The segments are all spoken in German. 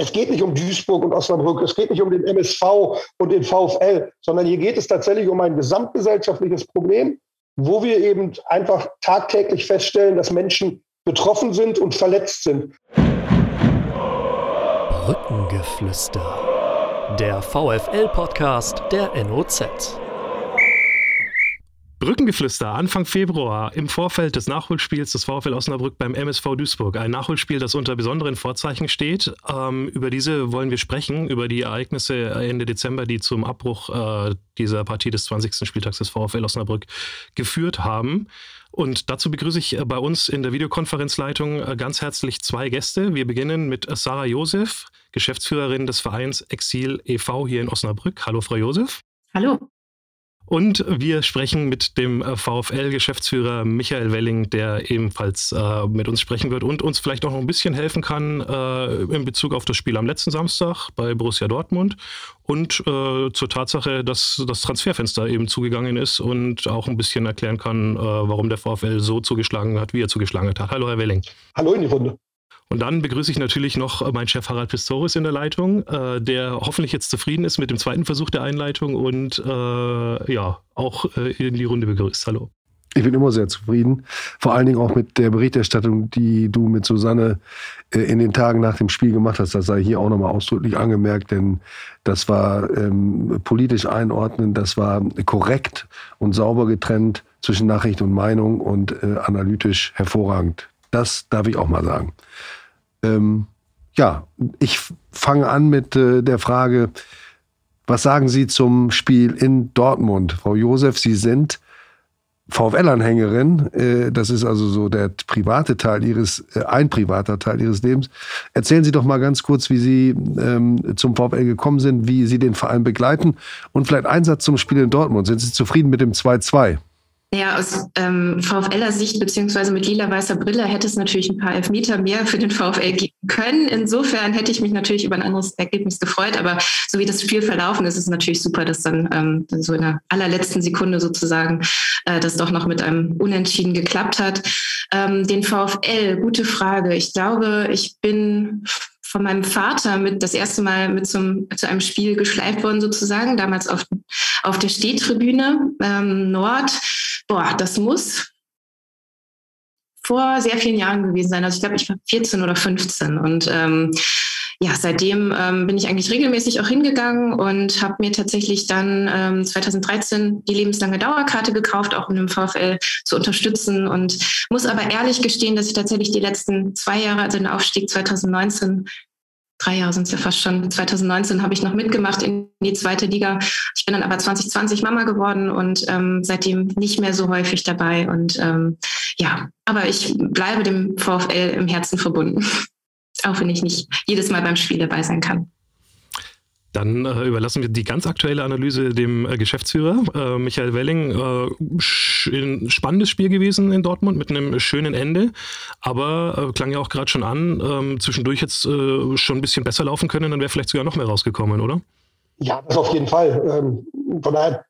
Es geht nicht um Duisburg und Osnabrück, es geht nicht um den MSV und den VfL, sondern hier geht es tatsächlich um ein gesamtgesellschaftliches Problem, wo wir eben einfach tagtäglich feststellen, dass Menschen betroffen sind und verletzt sind. Brückengeflüster. Der VFL-Podcast der NOZ. Brückengeflüster Anfang Februar im Vorfeld des Nachholspiels des VfL Osnabrück beim MSV Duisburg. Ein Nachholspiel, das unter besonderen Vorzeichen steht. Ähm, über diese wollen wir sprechen, über die Ereignisse Ende Dezember, die zum Abbruch äh, dieser Partie des 20. Spieltags des VfL Osnabrück geführt haben. Und dazu begrüße ich äh, bei uns in der Videokonferenzleitung äh, ganz herzlich zwei Gäste. Wir beginnen mit Sarah Josef, Geschäftsführerin des Vereins Exil e.V. hier in Osnabrück. Hallo, Frau Josef. Hallo. Und wir sprechen mit dem äh, VfL-Geschäftsführer Michael Welling, der ebenfalls äh, mit uns sprechen wird und uns vielleicht auch noch ein bisschen helfen kann äh, in Bezug auf das Spiel am letzten Samstag bei Borussia Dortmund und äh, zur Tatsache, dass das Transferfenster eben zugegangen ist und auch ein bisschen erklären kann, äh, warum der VfL so zugeschlagen hat, wie er zugeschlagen hat. Hallo, Herr Welling. Hallo in die Runde. Und dann begrüße ich natürlich noch äh, meinen Chef Harald Pistorius in der Leitung, äh, der hoffentlich jetzt zufrieden ist mit dem zweiten Versuch der Einleitung und äh, ja, auch äh, in die Runde begrüßt. Hallo. Ich bin immer sehr zufrieden. Vor allen Dingen auch mit der Berichterstattung, die du mit Susanne äh, in den Tagen nach dem Spiel gemacht hast. Das sei hier auch nochmal ausdrücklich angemerkt, denn das war ähm, politisch einordnen, das war korrekt und sauber getrennt zwischen Nachricht und Meinung und äh, analytisch hervorragend. Das darf ich auch mal sagen. Ähm, ja, ich fange an mit äh, der Frage, was sagen Sie zum Spiel in Dortmund? Frau Josef, Sie sind VfL-Anhängerin. Äh, das ist also so der private Teil Ihres, äh, ein privater Teil Ihres Lebens. Erzählen Sie doch mal ganz kurz, wie Sie ähm, zum VfL gekommen sind, wie Sie den Verein begleiten und vielleicht Einsatz zum Spiel in Dortmund. Sind Sie zufrieden mit dem 2-2? Ja, aus ähm, VfLer Sicht beziehungsweise mit lila-weißer Brille hätte es natürlich ein paar Elfmeter mehr für den VfL geben können. Insofern hätte ich mich natürlich über ein anderes Ergebnis gefreut. Aber so wie das Spiel verlaufen ist, ist es natürlich super, dass dann ähm, so in der allerletzten Sekunde sozusagen äh, das doch noch mit einem Unentschieden geklappt hat. Ähm, den VfL, gute Frage. Ich glaube, ich bin von meinem Vater mit das erste Mal mit zum, zu einem Spiel geschleift worden sozusagen, damals auf, auf der Stehtribüne ähm, Nord. Boah, das muss vor sehr vielen Jahren gewesen sein. Also ich glaube, ich war 14 oder 15 und ähm, ja, seitdem ähm, bin ich eigentlich regelmäßig auch hingegangen und habe mir tatsächlich dann ähm, 2013 die lebenslange Dauerkarte gekauft, auch um den VfL zu unterstützen. Und muss aber ehrlich gestehen, dass ich tatsächlich die letzten zwei Jahre, also den Aufstieg 2019, drei Jahre sind es ja fast schon, 2019 habe ich noch mitgemacht in die zweite Liga. Ich bin dann aber 2020 Mama geworden und ähm, seitdem nicht mehr so häufig dabei. Und ähm, ja, aber ich bleibe dem VfL im Herzen verbunden auch wenn ich nicht jedes Mal beim Spiel dabei sein kann. Dann äh, überlassen wir die ganz aktuelle Analyse dem äh, Geschäftsführer, äh, Michael Welling. Äh, ein spannendes Spiel gewesen in Dortmund mit einem schönen Ende, aber äh, klang ja auch gerade schon an, ähm, zwischendurch jetzt äh, schon ein bisschen besser laufen können, dann wäre vielleicht sogar noch mehr rausgekommen, oder? Ja, das auf jeden Fall. Ähm, von daher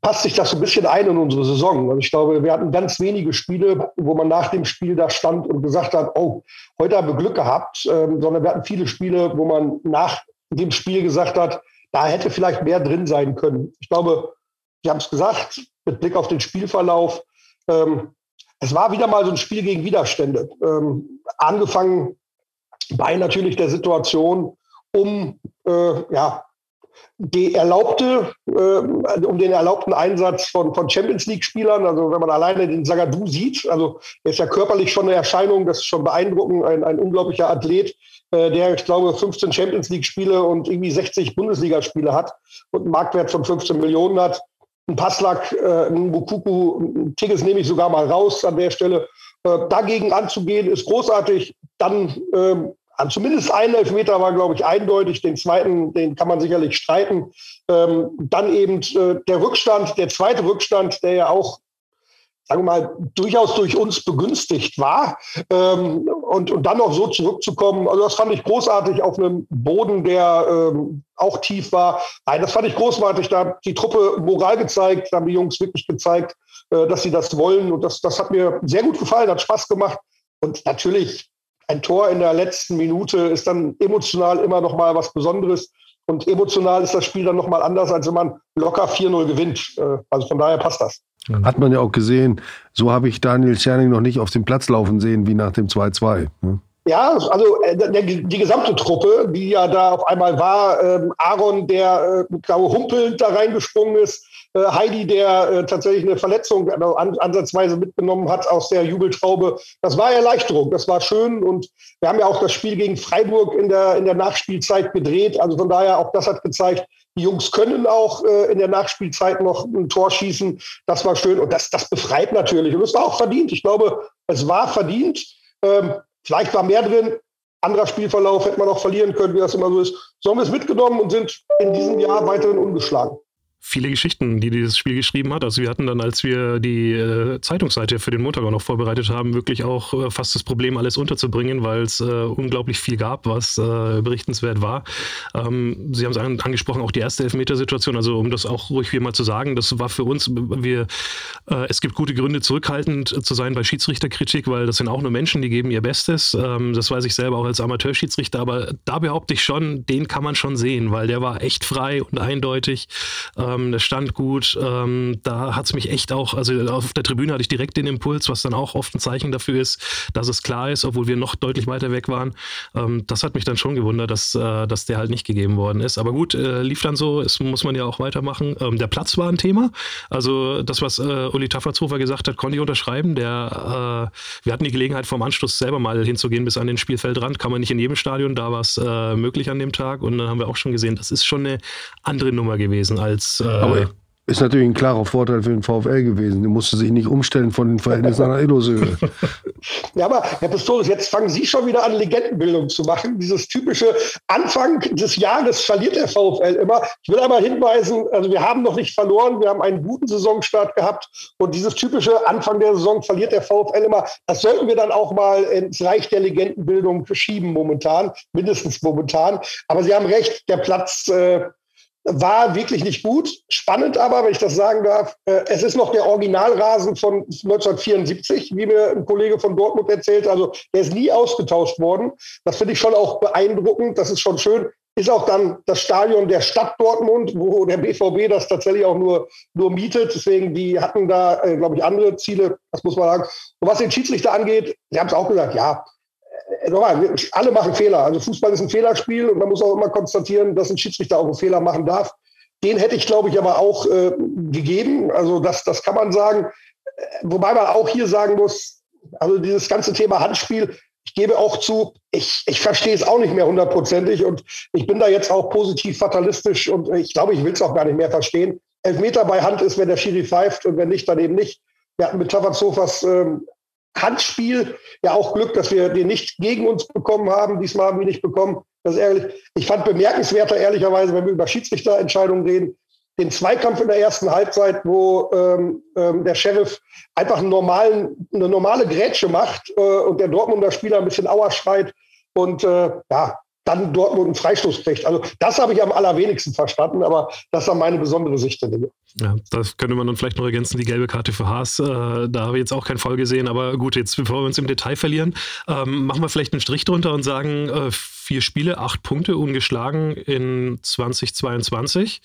passt sich das so ein bisschen ein in unsere Saison. Also ich glaube, wir hatten ganz wenige Spiele, wo man nach dem Spiel da stand und gesagt hat, oh, heute haben wir Glück gehabt, ähm, sondern wir hatten viele Spiele, wo man nach dem Spiel gesagt hat, da hätte vielleicht mehr drin sein können. Ich glaube, Sie haben es gesagt, mit Blick auf den Spielverlauf, ähm, es war wieder mal so ein Spiel gegen Widerstände. Ähm, angefangen bei natürlich der Situation um äh, ja, die erlaubte, äh, um den erlaubten Einsatz von, von Champions League-Spielern. Also wenn man alleine den Sagadu sieht, also er ist ja körperlich schon eine Erscheinung, das ist schon beeindruckend, ein, ein unglaublicher Athlet, äh, der, ich glaube, 15 Champions League-Spiele und irgendwie 60 Bundesligaspiele hat und einen Marktwert von 15 Millionen hat. Ein Passlack, äh, ein Bukuku, ein Tigges nehme ich sogar mal raus an der Stelle. Äh, dagegen anzugehen, ist großartig. Dann ähm, zumindest ein Elfmeter war, glaube ich, eindeutig. Den zweiten, den kann man sicherlich streiten. Ähm, dann eben äh, der Rückstand, der zweite Rückstand, der ja auch, sagen wir mal, durchaus durch uns begünstigt war. Ähm, und, und dann noch so zurückzukommen, also das fand ich großartig auf einem Boden, der ähm, auch tief war. Nein, das fand ich großartig. Da hat die Truppe Moral gezeigt, da haben die Jungs wirklich gezeigt, äh, dass sie das wollen. Und das, das hat mir sehr gut gefallen, hat Spaß gemacht. Und natürlich ein Tor in der letzten Minute ist dann emotional immer noch mal was Besonderes. Und emotional ist das Spiel dann noch mal anders, als wenn man locker 4-0 gewinnt. Äh, also von daher passt das. Hat man ja auch gesehen. So habe ich Daniel Scherning noch nicht auf dem Platz laufen sehen wie nach dem 2-2. Ne? Ja, also äh, der, die gesamte Truppe, die ja da auf einmal war, ähm, Aaron, der, äh, glaube humpelnd da reingesprungen ist, Heidi, der äh, tatsächlich eine Verletzung an, ansatzweise mitgenommen hat aus der Jubeltraube. Das war Erleichterung, das war schön und wir haben ja auch das Spiel gegen Freiburg in der, in der Nachspielzeit gedreht. Also von daher, auch das hat gezeigt, die Jungs können auch äh, in der Nachspielzeit noch ein Tor schießen. Das war schön und das, das befreit natürlich. Und es war auch verdient. Ich glaube, es war verdient. Ähm, vielleicht war mehr drin. Anderer Spielverlauf hätte man auch verlieren können, wie das immer so ist. So haben wir es mitgenommen und sind in diesem Jahr weiterhin ungeschlagen viele Geschichten, die dieses Spiel geschrieben hat. Also wir hatten dann, als wir die äh, Zeitungsseite für den Montag auch noch vorbereitet haben, wirklich auch äh, fast das Problem, alles unterzubringen, weil es äh, unglaublich viel gab, was äh, berichtenswert war. Ähm, Sie haben es an, angesprochen, auch die erste Elfmetersituation. Also um das auch ruhig wieder mal zu sagen, das war für uns, wir, äh, es gibt gute Gründe, zurückhaltend zu sein bei Schiedsrichterkritik, weil das sind auch nur Menschen, die geben ihr Bestes. Ähm, das weiß ich selber auch als Amateurschiedsrichter, aber da behaupte ich schon, den kann man schon sehen, weil der war echt frei und eindeutig. Ähm, ähm, das stand gut. Ähm, da hat es mich echt auch, also auf der Tribüne hatte ich direkt den Impuls, was dann auch oft ein Zeichen dafür ist, dass es klar ist, obwohl wir noch deutlich weiter weg waren. Ähm, das hat mich dann schon gewundert, dass, äh, dass der halt nicht gegeben worden ist. Aber gut, äh, lief dann so, es muss man ja auch weitermachen. Ähm, der Platz war ein Thema. Also das, was äh, Uli Taffertshofer gesagt hat, konnte ich unterschreiben. Der, äh, wir hatten die Gelegenheit vom Anschluss selber mal hinzugehen bis an den Spielfeldrand. Kann man nicht in jedem Stadion, da war es äh, möglich an dem Tag. Und dann haben wir auch schon gesehen, das ist schon eine andere Nummer gewesen als äh, Aber ist natürlich ein klarer Vorteil für den VfL gewesen. Der musste sich nicht umstellen von den Verhältnissen an der Illusion. Ja, aber Herr Pistorius, jetzt fangen Sie schon wieder an, Legendenbildung zu machen. Dieses typische Anfang des Jahres verliert der VfL immer. Ich will einmal hinweisen, also wir haben noch nicht verloren, wir haben einen guten Saisonstart gehabt und dieses typische Anfang der Saison verliert der VfL immer. Das sollten wir dann auch mal ins Reich der Legendenbildung verschieben momentan, mindestens momentan. Aber Sie haben recht, der Platz äh, war wirklich nicht gut. Spannend aber, wenn ich das sagen darf, äh, es ist noch der Originalrasen von 1974, wie mir ein Kollege von Dortmund erzählt. Also der ist nie ausgetauscht worden. Das finde ich schon auch beeindruckend. Das ist schon schön. Ist auch dann das Stadion der Stadt Dortmund, wo der BVB das tatsächlich auch nur, nur mietet. Deswegen, die hatten da, äh, glaube ich, andere Ziele. Das muss man sagen. Und was den Schiedsrichter angeht, Sie haben es auch gesagt, ja, äh, nochmal, alle machen Fehler. Also Fußball ist ein Fehlerspiel und man muss auch immer konstatieren, dass ein Schiedsrichter auch einen Fehler machen darf. Den hätte ich, glaube ich, aber auch äh, gegeben. Also das, das kann man sagen. Äh, wobei man auch hier sagen muss, also dieses ganze Thema Handspiel, ich gebe auch zu, ich, ich verstehe es auch nicht mehr hundertprozentig und ich bin da jetzt auch positiv fatalistisch und ich glaube, ich will es auch gar nicht mehr verstehen. Elfmeter bei Hand ist, wenn der Schiri pfeift und wenn nicht, dann eben nicht. Wir hatten mit Tavazofas ähm, Handspiel ja auch Glück, dass wir den nicht gegen uns bekommen haben. Diesmal haben wir nicht bekommen. Das ist ehrlich. Ich fand bemerkenswerter, ehrlicherweise, wenn wir über Schiedsrichterentscheidungen reden, den Zweikampf in der ersten Halbzeit, wo ähm, ähm, der Sheriff einfach normalen, eine normale Grätsche macht äh, und der Dortmunder Spieler ein bisschen Auer schreit. Und äh, ja, dann Dortmund einen Freistoß kriegt. Also das habe ich am allerwenigsten verstanden, aber das war meine besondere Sicht der Dinge. Ja, das könnte man dann vielleicht noch ergänzen, die gelbe Karte für Haas. Äh, da habe ich jetzt auch keinen Fall gesehen, aber gut, jetzt bevor wir uns im Detail verlieren, ähm, machen wir vielleicht einen Strich drunter und sagen, äh, vier Spiele, acht Punkte ungeschlagen in 2022.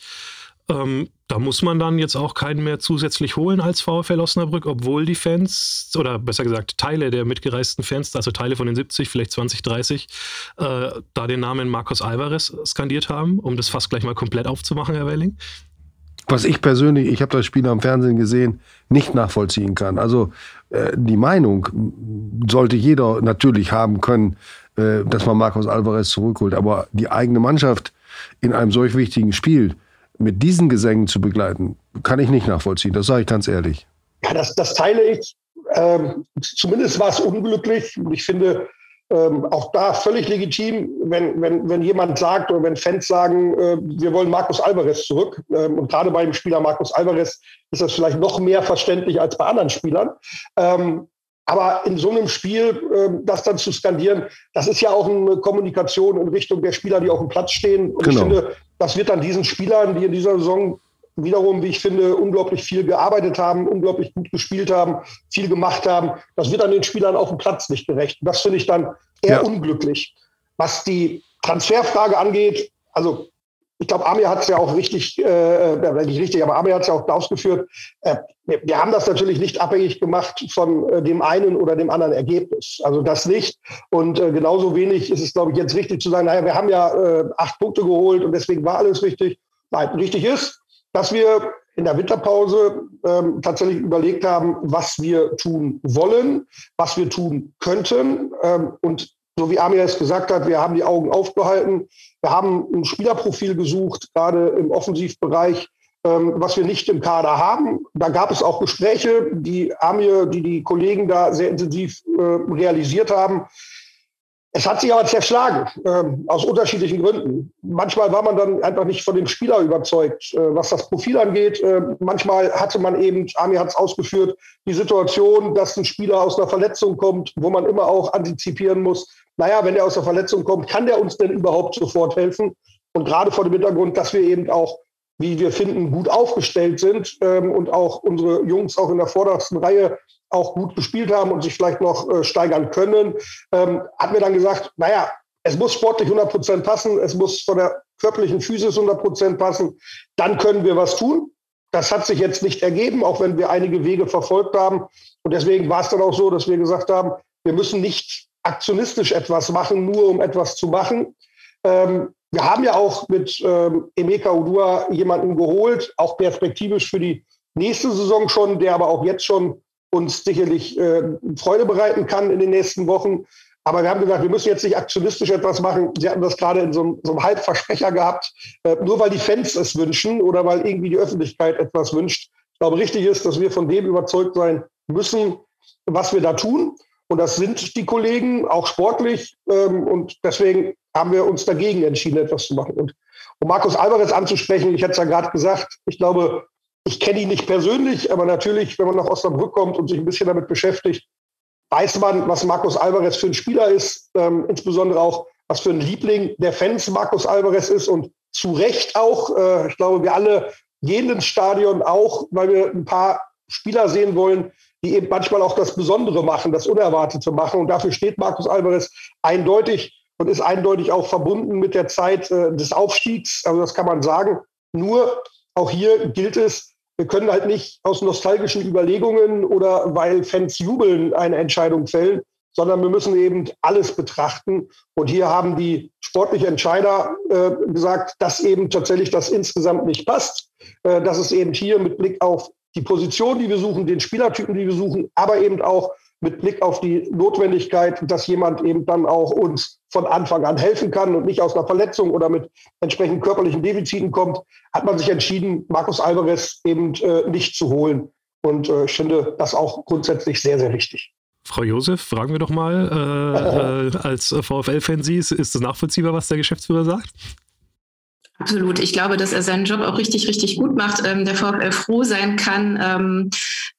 Ähm, da muss man dann jetzt auch keinen mehr zusätzlich holen als VfL Osnabrück, obwohl die Fans, oder besser gesagt Teile der mitgereisten Fans, also Teile von den 70, vielleicht 20, 30, äh, da den Namen Marcos Alvarez skandiert haben, um das fast gleich mal komplett aufzumachen, Herr Welling? Was ich persönlich, ich habe das Spiel am Fernsehen gesehen, nicht nachvollziehen kann. Also äh, die Meinung sollte jeder natürlich haben können, äh, dass man Marcos Alvarez zurückholt, aber die eigene Mannschaft in einem solch wichtigen Spiel, mit diesen Gesängen zu begleiten, kann ich nicht nachvollziehen. Das sage ich ganz ehrlich. Ja, das, das teile ich. Ähm, zumindest war es unglücklich. Und ich finde ähm, auch da völlig legitim, wenn, wenn, wenn jemand sagt oder wenn Fans sagen, äh, wir wollen Markus Alvarez zurück. Ähm, und gerade beim Spieler Markus Alvarez ist das vielleicht noch mehr verständlich als bei anderen Spielern. Ähm, aber in so einem Spiel, ähm, das dann zu skandieren, das ist ja auch eine Kommunikation in Richtung der Spieler, die auf dem Platz stehen. Und genau. ich finde, das wird dann diesen Spielern, die in dieser Saison wiederum, wie ich finde, unglaublich viel gearbeitet haben, unglaublich gut gespielt haben, viel gemacht haben. Das wird an den Spielern auf dem Platz nicht gerecht. Das finde ich dann eher ja. unglücklich. Was die Transferfrage angeht, also ich glaube, Amir hat es ja auch richtig, äh, äh, nicht richtig, aber Amir hat es ja auch ausgeführt. Äh, wir, wir, haben das natürlich nicht abhängig gemacht von äh, dem einen oder dem anderen Ergebnis. Also das nicht. Und äh, genauso wenig ist es, glaube ich, jetzt richtig zu sagen, naja, wir haben ja äh, acht Punkte geholt und deswegen war alles richtig. Nein, richtig ist, dass wir in der Winterpause ähm, tatsächlich überlegt haben, was wir tun wollen, was wir tun könnten. Ähm, und so wie Amir es gesagt hat, wir haben die Augen aufgehalten. Wir haben ein Spielerprofil gesucht, gerade im Offensivbereich, ähm, was wir nicht im Kader haben. Da gab es auch Gespräche, die Amir, die die Kollegen da sehr intensiv äh, realisiert haben. Es hat sich aber zerschlagen, äh, aus unterschiedlichen Gründen. Manchmal war man dann einfach nicht von dem Spieler überzeugt, äh, was das Profil angeht. Äh, manchmal hatte man eben, Ami hat es ausgeführt, die Situation, dass ein Spieler aus einer Verletzung kommt, wo man immer auch antizipieren muss, naja, wenn er aus der Verletzung kommt, kann der uns denn überhaupt sofort helfen? Und gerade vor dem Hintergrund, dass wir eben auch, wie wir finden, gut aufgestellt sind ähm, und auch unsere Jungs auch in der vordersten Reihe auch gut gespielt haben und sich vielleicht noch äh, steigern können, ähm, hat mir dann gesagt, naja, es muss sportlich 100 Prozent passen, es muss von der körperlichen Physis 100 Prozent passen, dann können wir was tun. Das hat sich jetzt nicht ergeben, auch wenn wir einige Wege verfolgt haben. Und deswegen war es dann auch so, dass wir gesagt haben, wir müssen nicht aktionistisch etwas machen, nur um etwas zu machen. Ähm, wir haben ja auch mit ähm, Emeka Udua jemanden geholt, auch perspektivisch für die nächste Saison schon, der aber auch jetzt schon uns sicherlich äh, Freude bereiten kann in den nächsten Wochen. Aber wir haben gesagt, wir müssen jetzt nicht aktionistisch etwas machen. Sie hatten das gerade in so einem, so einem Halbversprecher gehabt, äh, nur weil die Fans es wünschen oder weil irgendwie die Öffentlichkeit etwas wünscht. Ich glaube, richtig ist, dass wir von dem überzeugt sein müssen, was wir da tun. Und das sind die Kollegen, auch sportlich. Ähm, und deswegen haben wir uns dagegen entschieden, etwas zu machen. Und um Markus Alvarez anzusprechen, ich hatte es ja gerade gesagt, ich glaube, ich kenne ihn nicht persönlich, aber natürlich, wenn man nach Osnabrück kommt und sich ein bisschen damit beschäftigt, weiß man, was Markus Alvarez für ein Spieler ist, ähm, insbesondere auch, was für ein Liebling der Fans Markus Alvarez ist und zu Recht auch. Äh, ich glaube, wir alle gehen ins Stadion auch, weil wir ein paar Spieler sehen wollen, die eben manchmal auch das Besondere machen, das Unerwartete machen. Und dafür steht Markus Alvarez eindeutig und ist eindeutig auch verbunden mit der Zeit äh, des Aufstiegs. Also das kann man sagen. Nur auch hier gilt es, wir können halt nicht aus nostalgischen Überlegungen oder weil Fans jubeln eine Entscheidung fällen, sondern wir müssen eben alles betrachten. Und hier haben die sportlichen Entscheider äh, gesagt, dass eben tatsächlich das insgesamt nicht passt, äh, dass es eben hier mit Blick auf die Position, die wir suchen, den Spielertypen, die wir suchen, aber eben auch mit Blick auf die Notwendigkeit, dass jemand eben dann auch uns von Anfang an helfen kann und nicht aus einer Verletzung oder mit entsprechenden körperlichen Defiziten kommt, hat man sich entschieden, Markus Alvarez eben äh, nicht zu holen. Und äh, ich finde das auch grundsätzlich sehr, sehr wichtig. Frau Josef, fragen wir doch mal, äh, äh als VfL-Fan Sie, ist es nachvollziehbar, was der Geschäftsführer sagt? Absolut. Ich glaube, dass er seinen Job auch richtig, richtig gut macht. Ähm, der VfL froh sein kann, ähm,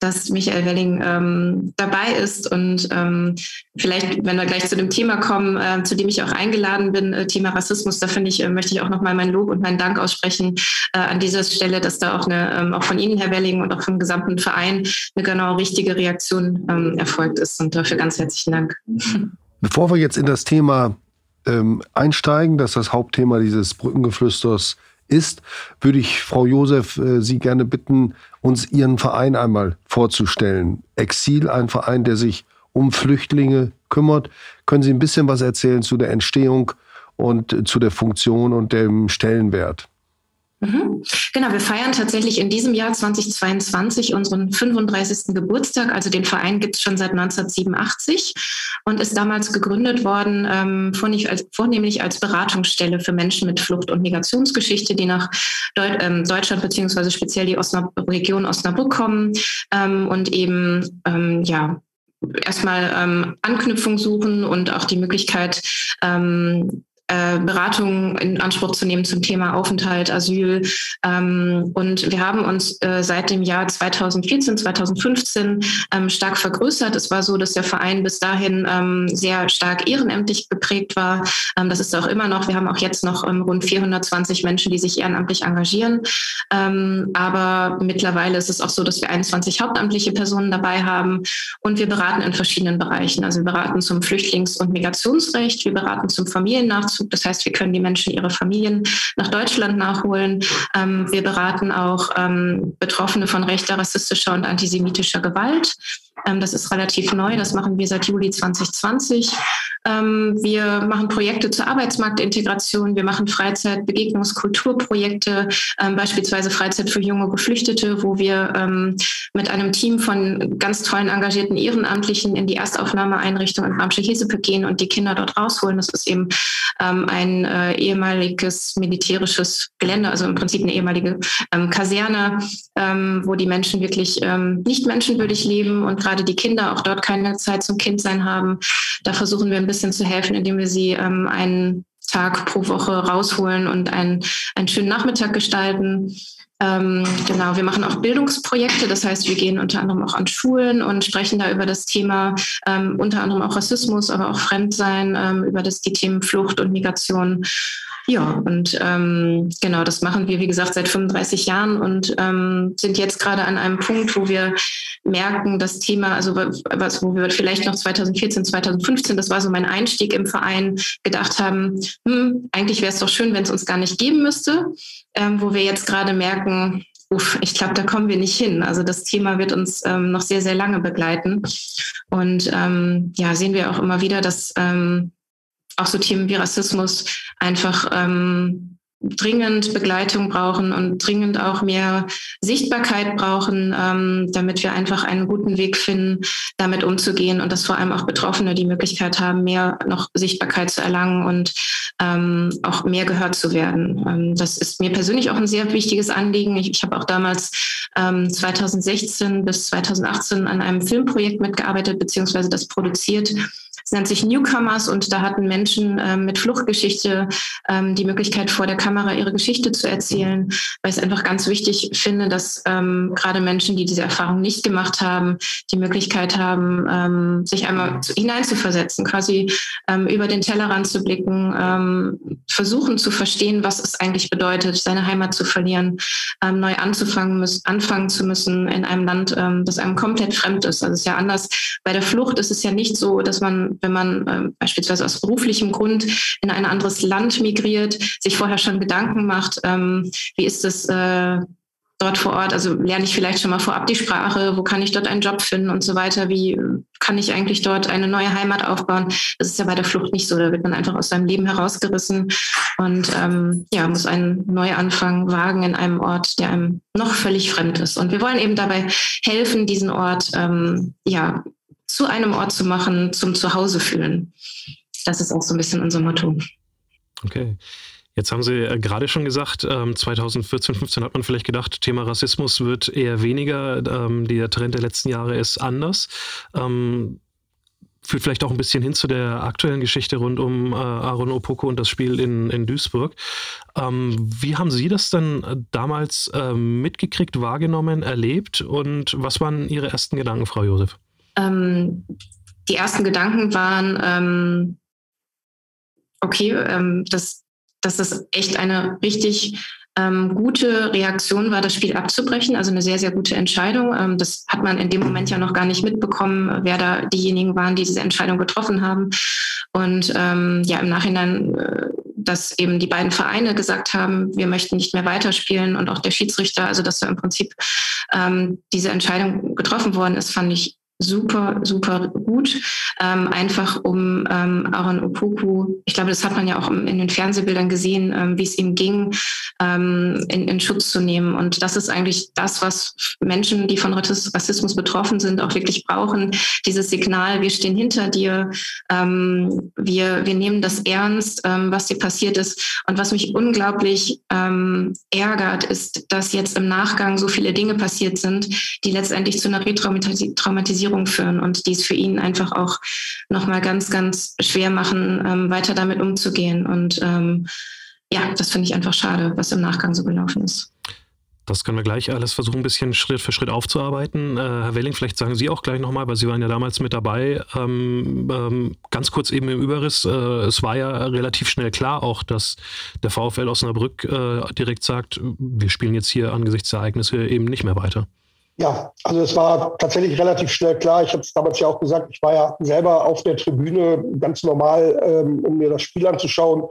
dass Michael Welling ähm, dabei ist. Und ähm, vielleicht, wenn wir gleich zu dem Thema kommen, äh, zu dem ich auch eingeladen bin, äh, Thema Rassismus, da finde ich, äh, möchte ich auch nochmal mein Lob und meinen Dank aussprechen äh, an dieser Stelle, dass da auch eine, ähm, auch von Ihnen, Herr Welling, und auch vom gesamten Verein eine genau richtige Reaktion ähm, erfolgt ist. Und dafür ganz herzlichen Dank. Bevor wir jetzt in das Thema ähm, einsteigen, dass das Hauptthema dieses Brückengeflüsters ist, würde ich Frau Josef äh, Sie gerne bitten, uns Ihren Verein einmal vorzustellen. Exil, ein Verein, der sich um Flüchtlinge kümmert. Können Sie ein bisschen was erzählen zu der Entstehung und äh, zu der Funktion und dem Stellenwert? Mhm. Genau, wir feiern tatsächlich in diesem Jahr 2022 unseren 35. Geburtstag. Also den Verein gibt es schon seit 1987 und ist damals gegründet worden, ähm, vornehmlich, als, vornehmlich als Beratungsstelle für Menschen mit Flucht- und Migrationsgeschichte, die nach Deut ähm, Deutschland beziehungsweise speziell die Osnab Region Osnabrück kommen ähm, und eben ähm, ja erstmal ähm, Anknüpfung suchen und auch die Möglichkeit, ähm, äh, Beratungen in Anspruch zu nehmen zum Thema Aufenthalt, Asyl. Ähm, und wir haben uns äh, seit dem Jahr 2014, 2015 ähm, stark vergrößert. Es war so, dass der Verein bis dahin ähm, sehr stark ehrenamtlich geprägt war. Ähm, das ist auch immer noch. Wir haben auch jetzt noch ähm, rund 420 Menschen, die sich ehrenamtlich engagieren. Ähm, aber mittlerweile ist es auch so, dass wir 21 hauptamtliche Personen dabei haben und wir beraten in verschiedenen Bereichen. Also wir beraten zum Flüchtlings- und Migrationsrecht, wir beraten zum Familiennachzug. Das heißt, wir können die Menschen ihre Familien nach Deutschland nachholen. Ähm, wir beraten auch ähm, Betroffene von rechter, rassistischer und antisemitischer Gewalt. Ähm, das ist relativ neu. Das machen wir seit Juli 2020. Ähm, wir machen Projekte zur Arbeitsmarktintegration. Wir machen Freizeit-, Begegnungs-, ähm, beispielsweise Freizeit für junge Geflüchtete, wo wir mit einem Team von ganz tollen, engagierten Ehrenamtlichen in die Erstaufnahmeeinrichtung in Bramsche-Hesepe gehen und die Kinder dort rausholen. Das ist eben ein äh, ehemaliges militärisches Gelände, also im Prinzip eine ehemalige Kaserne, wo die Menschen wirklich nicht menschenwürdig leben und gerade die Kinder auch dort keine Zeit zum Kindsein haben. Da versuchen wir ein bisschen zu helfen, indem wir sie ähm, einen Tag pro Woche rausholen und einen, einen schönen Nachmittag gestalten. Ähm, genau, wir machen auch Bildungsprojekte, das heißt, wir gehen unter anderem auch an Schulen und sprechen da über das Thema, ähm, unter anderem auch Rassismus, aber auch Fremdsein, ähm, über das, die Themen Flucht und Migration. Ja, und ähm, genau, das machen wir, wie gesagt, seit 35 Jahren und ähm, sind jetzt gerade an einem Punkt, wo wir merken, das Thema, also was, wo wir vielleicht noch 2014, 2015, das war so mein Einstieg im Verein, gedacht haben, hm, eigentlich wäre es doch schön, wenn es uns gar nicht geben müsste, ähm, wo wir jetzt gerade merken, Uff, ich glaube, da kommen wir nicht hin. Also das Thema wird uns ähm, noch sehr, sehr lange begleiten. Und ähm, ja, sehen wir auch immer wieder, dass ähm, auch so Themen wie Rassismus einfach ähm, dringend Begleitung brauchen und dringend auch mehr Sichtbarkeit brauchen, ähm, damit wir einfach einen guten Weg finden, damit umzugehen und dass vor allem auch Betroffene die Möglichkeit haben, mehr noch Sichtbarkeit zu erlangen und ähm, auch mehr gehört zu werden. Ähm, das ist mir persönlich auch ein sehr wichtiges Anliegen. Ich, ich habe auch damals 2016 ähm, bis 2018 an einem Filmprojekt mitgearbeitet, beziehungsweise das produziert es nennt sich Newcomers und da hatten Menschen ähm, mit Fluchtgeschichte ähm, die Möglichkeit, vor der Kamera ihre Geschichte zu erzählen, weil ich es einfach ganz wichtig finde, dass ähm, gerade Menschen, die diese Erfahrung nicht gemacht haben, die Möglichkeit haben, ähm, sich einmal hineinzuversetzen, quasi ähm, über den Tellerrand zu blicken, ähm, versuchen zu verstehen, was es eigentlich bedeutet, seine Heimat zu verlieren, neu anzufangen, müssen, anfangen zu müssen in einem Land, das einem komplett fremd ist. Also es ist ja anders. Bei der Flucht ist es ja nicht so, dass man wenn man äh, beispielsweise aus beruflichem Grund in ein anderes Land migriert, sich vorher schon Gedanken macht, ähm, wie ist es äh, dort vor Ort, also lerne ich vielleicht schon mal vorab die Sprache, wo kann ich dort einen Job finden und so weiter, wie kann ich eigentlich dort eine neue Heimat aufbauen. Das ist ja bei der Flucht nicht so, da wird man einfach aus seinem Leben herausgerissen und ähm, ja, muss einen Neuanfang wagen in einem Ort, der einem noch völlig fremd ist. Und wir wollen eben dabei helfen, diesen Ort ähm, ja, zu einem Ort zu machen, zum Zuhause fühlen. Das ist auch so ein bisschen unser Motto. Okay. Jetzt haben Sie äh, gerade schon gesagt, 2014, ähm, 15 hat man vielleicht gedacht, Thema Rassismus wird eher weniger. Ähm, der Trend der letzten Jahre ist anders. Ähm, führt vielleicht auch ein bisschen hin zu der aktuellen Geschichte rund um äh, Aaron Opoko und das Spiel in, in Duisburg. wie haben Sie das dann damals mitgekriegt, wahrgenommen, erlebt und was waren Ihre ersten Gedanken, Frau Josef? Ähm, die ersten Gedanken waren, ähm, okay, ähm, dass, dass das echt eine richtig ähm, gute Reaktion war, das Spiel abzubrechen. Also eine sehr, sehr gute Entscheidung. Ähm, das hat man in dem Moment ja noch gar nicht mitbekommen, wer da diejenigen waren, die diese Entscheidung getroffen haben. Und ähm, ja, im Nachhinein, äh, dass eben die beiden Vereine gesagt haben, wir möchten nicht mehr weiterspielen und auch der Schiedsrichter, also dass da im Prinzip ähm, diese Entscheidung getroffen worden ist, fand ich super, super gut. Ähm, einfach um ähm, Aaron Opoku, ich glaube, das hat man ja auch in den Fernsehbildern gesehen, ähm, wie es ihm ging, ähm, in, in Schutz zu nehmen. Und das ist eigentlich das, was Menschen, die von Rassismus betroffen sind, auch wirklich brauchen. Dieses Signal, wir stehen hinter dir, ähm, wir, wir nehmen das ernst, ähm, was dir passiert ist. Und was mich unglaublich ärgert, ist, dass jetzt im Nachgang so viele Dinge passiert sind, die letztendlich zu einer Retraumatisierung Traumatisierung führen und die es für ihn einfach auch nochmal ganz, ganz schwer machen, ähm, weiter damit umzugehen. Und ähm, ja, das finde ich einfach schade, was im Nachgang so gelaufen ist. Das können wir gleich alles versuchen, ein bisschen Schritt für Schritt aufzuarbeiten. Äh, Herr Welling, vielleicht sagen Sie auch gleich nochmal, weil Sie waren ja damals mit dabei. Ähm, ähm, ganz kurz eben im Überriss. Äh, es war ja relativ schnell klar auch, dass der VfL Osnabrück äh, direkt sagt, wir spielen jetzt hier angesichts der Ereignisse eben nicht mehr weiter. Ja, also es war tatsächlich relativ schnell klar. Ich habe es damals ja auch gesagt, ich war ja selber auf der Tribüne ganz normal, ähm, um mir das Spiel anzuschauen.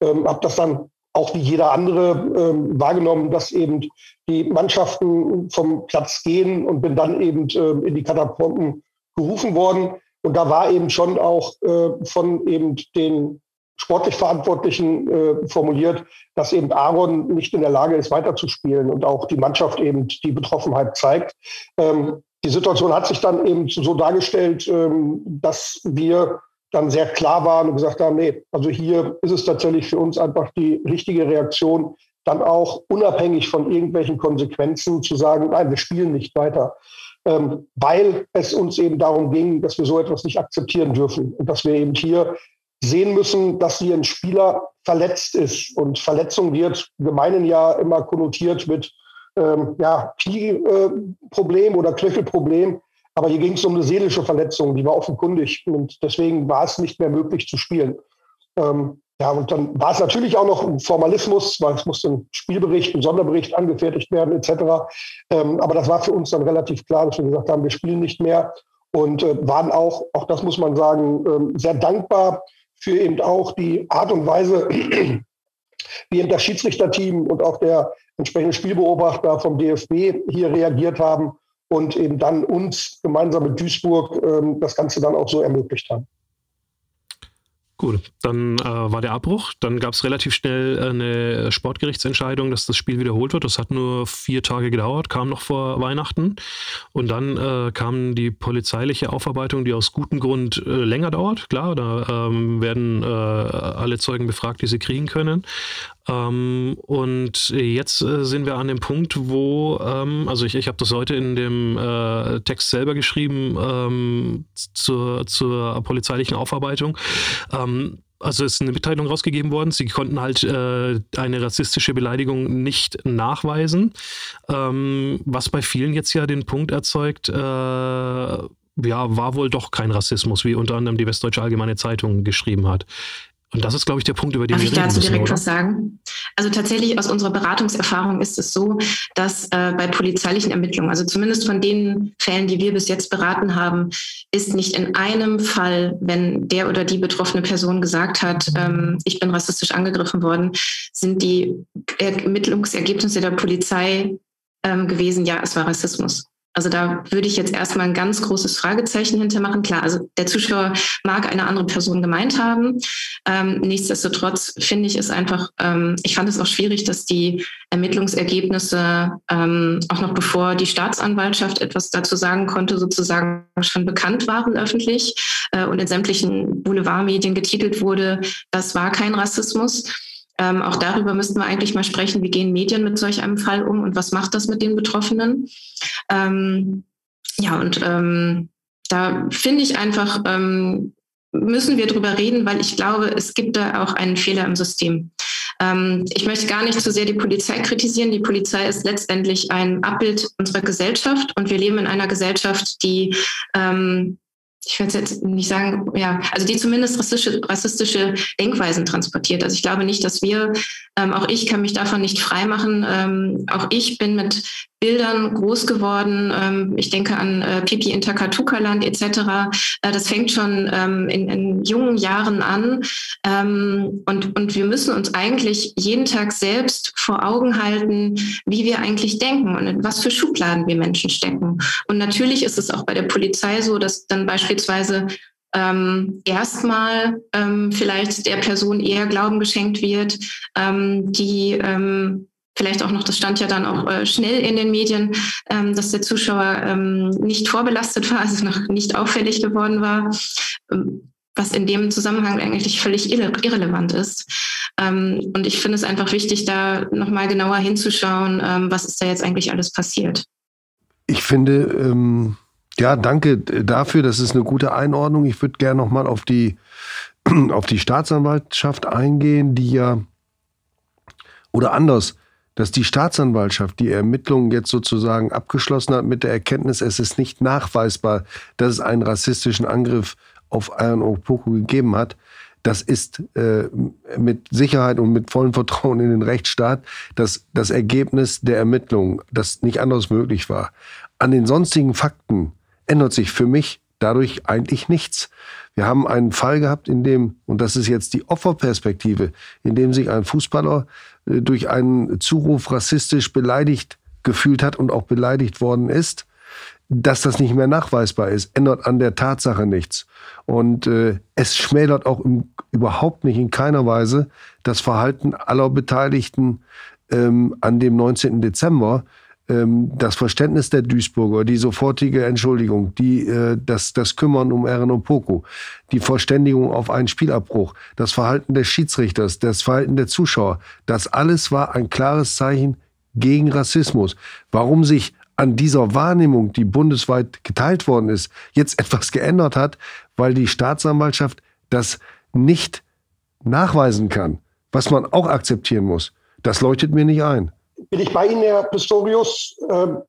Ähm, habe das dann auch wie jeder andere ähm, wahrgenommen, dass eben die Mannschaften vom Platz gehen und bin dann eben äh, in die Katakomben gerufen worden. Und da war eben schon auch äh, von eben den sportlich Verantwortlichen äh, formuliert, dass eben Aaron nicht in der Lage ist, weiterzuspielen und auch die Mannschaft eben die Betroffenheit zeigt. Ähm, die Situation hat sich dann eben so dargestellt, ähm, dass wir dann sehr klar waren und gesagt haben, nee, also hier ist es tatsächlich für uns einfach die richtige Reaktion, dann auch unabhängig von irgendwelchen Konsequenzen zu sagen, nein, wir spielen nicht weiter. Ähm, weil es uns eben darum ging, dass wir so etwas nicht akzeptieren dürfen und dass wir eben hier sehen müssen, dass hier ein Spieler verletzt ist. Und Verletzung wird gemeinen ja immer konnotiert mit ähm, ja, Knieproblem äh, oder Knöchelproblem. Aber hier ging es um eine seelische Verletzung, die war offenkundig. Und deswegen war es nicht mehr möglich zu spielen. Ähm, ja, und dann war es natürlich auch noch ein Formalismus, weil es musste ein Spielbericht, ein Sonderbericht angefertigt werden, etc. Ähm, aber das war für uns dann relativ klar, dass wir gesagt haben, wir spielen nicht mehr und äh, waren auch, auch das muss man sagen, äh, sehr dankbar für eben auch die Art und Weise, wie eben das Schiedsrichterteam und auch der entsprechende Spielbeobachter vom DFB hier reagiert haben und eben dann uns gemeinsam mit Duisburg ähm, das Ganze dann auch so ermöglicht haben. Gut, dann äh, war der Abbruch. Dann gab es relativ schnell eine Sportgerichtsentscheidung, dass das Spiel wiederholt wird. Das hat nur vier Tage gedauert, kam noch vor Weihnachten. Und dann äh, kam die polizeiliche Aufarbeitung, die aus gutem Grund äh, länger dauert. Klar, da ähm, werden äh, alle Zeugen befragt, die sie kriegen können. Ähm, und jetzt äh, sind wir an dem Punkt, wo, ähm, also ich, ich habe das heute in dem äh, Text selber geschrieben ähm, zur, zur polizeilichen Aufarbeitung. Ähm, also ist eine Mitteilung rausgegeben worden. Sie konnten halt äh, eine rassistische Beleidigung nicht nachweisen, ähm, was bei vielen jetzt ja den Punkt erzeugt, äh, ja, war wohl doch kein Rassismus, wie unter anderem die Westdeutsche Allgemeine Zeitung geschrieben hat. Und das ist, glaube ich, der Punkt, über den Darf wir ich dazu direkt oder? was sagen? Also tatsächlich aus unserer Beratungserfahrung ist es so, dass äh, bei polizeilichen Ermittlungen, also zumindest von den Fällen, die wir bis jetzt beraten haben, ist nicht in einem Fall, wenn der oder die betroffene Person gesagt hat, ähm, ich bin rassistisch angegriffen worden, sind die Ermittlungsergebnisse der Polizei ähm, gewesen, ja, es war Rassismus. Also da würde ich jetzt erstmal ein ganz großes Fragezeichen hintermachen. Klar, also der Zuschauer mag eine andere Person gemeint haben. Ähm, nichtsdestotrotz finde ich es einfach, ähm, ich fand es auch schwierig, dass die Ermittlungsergebnisse ähm, auch noch bevor die Staatsanwaltschaft etwas dazu sagen konnte, sozusagen schon bekannt waren öffentlich äh, und in sämtlichen Boulevardmedien getitelt wurde, das war kein Rassismus. Ähm, auch darüber müssten wir eigentlich mal sprechen, wie gehen Medien mit solch einem Fall um und was macht das mit den Betroffenen. Ähm, ja, und ähm, da finde ich einfach, ähm, müssen wir drüber reden, weil ich glaube, es gibt da auch einen Fehler im System. Ähm, ich möchte gar nicht zu sehr die Polizei kritisieren. Die Polizei ist letztendlich ein Abbild unserer Gesellschaft und wir leben in einer Gesellschaft, die ähm, ich würde jetzt nicht sagen, ja, also die zumindest rassistische, rassistische Denkweisen transportiert. Also ich glaube nicht, dass wir, ähm, auch ich kann mich davon nicht freimachen. Ähm, auch ich bin mit Bildern groß geworden. Ähm, ich denke an äh, Pipi in Takatuka-Land etc. Äh, das fängt schon ähm, in, in, jungen Jahren an. Ähm, und, und wir müssen uns eigentlich jeden Tag selbst vor Augen halten, wie wir eigentlich denken und in was für Schubladen wir Menschen stecken. Und natürlich ist es auch bei der Polizei so, dass dann beispielsweise ähm, erstmal ähm, vielleicht der Person eher Glauben geschenkt wird, ähm, die ähm, vielleicht auch noch, das stand ja dann auch äh, schnell in den Medien, ähm, dass der Zuschauer ähm, nicht vorbelastet war, also noch nicht auffällig geworden war, ähm, was in dem Zusammenhang eigentlich völlig irre irrelevant ist. Ähm, und ich finde es einfach wichtig, da nochmal genauer hinzuschauen, ähm, was ist da jetzt eigentlich alles passiert. Ich finde, ähm, Ja, danke dafür. Das ist eine gute Einordnung. Ich würde gerne nochmal auf die, auf die Staatsanwaltschaft eingehen, die ja, oder anders, dass die Staatsanwaltschaft die Ermittlungen jetzt sozusagen abgeschlossen hat mit der Erkenntnis, es ist nicht nachweisbar, dass es einen rassistischen Angriff auf Ayan Opoku gegeben hat. Das ist äh, mit Sicherheit und mit vollem Vertrauen in den Rechtsstaat das, das Ergebnis der Ermittlungen, das nicht anders möglich war. An den sonstigen Fakten ändert sich für mich dadurch eigentlich nichts. Wir haben einen Fall gehabt, in dem, und das ist jetzt die Opferperspektive, in dem sich ein Fußballer äh, durch einen Zuruf rassistisch beleidigt gefühlt hat und auch beleidigt worden ist. Dass das nicht mehr nachweisbar ist, ändert an der Tatsache nichts. Und äh, es schmälert auch im, überhaupt nicht in keiner Weise das Verhalten aller Beteiligten ähm, an dem 19. Dezember, das Verständnis der Duisburger, die sofortige Entschuldigung, die, äh, das, das Kümmern um und Poko, die Verständigung auf einen Spielabbruch, das Verhalten des Schiedsrichters, das Verhalten der Zuschauer, das alles war ein klares Zeichen gegen Rassismus. Warum sich an dieser Wahrnehmung, die bundesweit geteilt worden ist, jetzt etwas geändert hat, weil die Staatsanwaltschaft das nicht nachweisen kann, was man auch akzeptieren muss. Das leuchtet mir nicht ein bin ich bei Ihnen, Herr Pistorius. Ähm,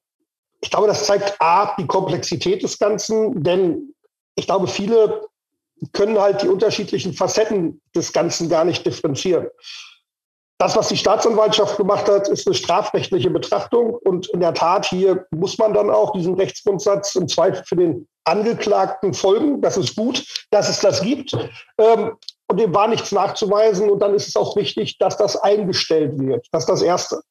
ich glaube, das zeigt A, die Komplexität des Ganzen, denn ich glaube, viele können halt die unterschiedlichen Facetten des Ganzen gar nicht differenzieren. Das, was die Staatsanwaltschaft gemacht hat, ist eine strafrechtliche Betrachtung. Und in der Tat, hier muss man dann auch diesen Rechtsgrundsatz im Zweifel für den Angeklagten folgen. Das ist gut, dass es das gibt. Ähm, und dem war nichts nachzuweisen. Und dann ist es auch wichtig, dass das eingestellt wird. Das ist das Erste.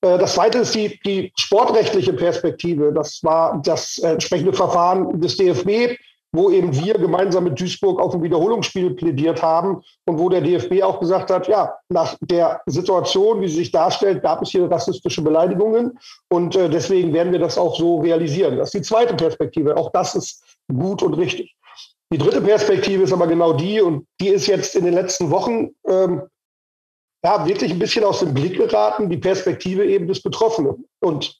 Äh, das zweite ist die, die sportrechtliche Perspektive. Das war das entsprechende Verfahren des DFB, wo eben wir gemeinsam mit Duisburg auf ein Wiederholungsspiel plädiert haben und wo der DFB auch gesagt hat, ja, nach der Situation, wie sie sich darstellt, gab es hier rassistische Beleidigungen und äh, deswegen werden wir das auch so realisieren. Das ist die zweite Perspektive. Auch das ist gut und richtig. Die dritte Perspektive ist aber genau die und die ist jetzt in den letzten Wochen ähm, ja, wirklich ein bisschen aus dem Blick geraten, die Perspektive eben des Betroffenen. Und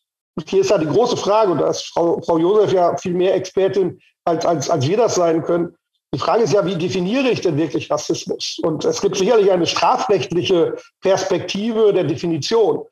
hier ist ja die große Frage, und da ist Frau, Frau Josef ja viel mehr Expertin, als, als, als wir das sein können. Die Frage ist ja, wie definiere ich denn wirklich Rassismus? Und es gibt sicherlich eine strafrechtliche Perspektive der Definition.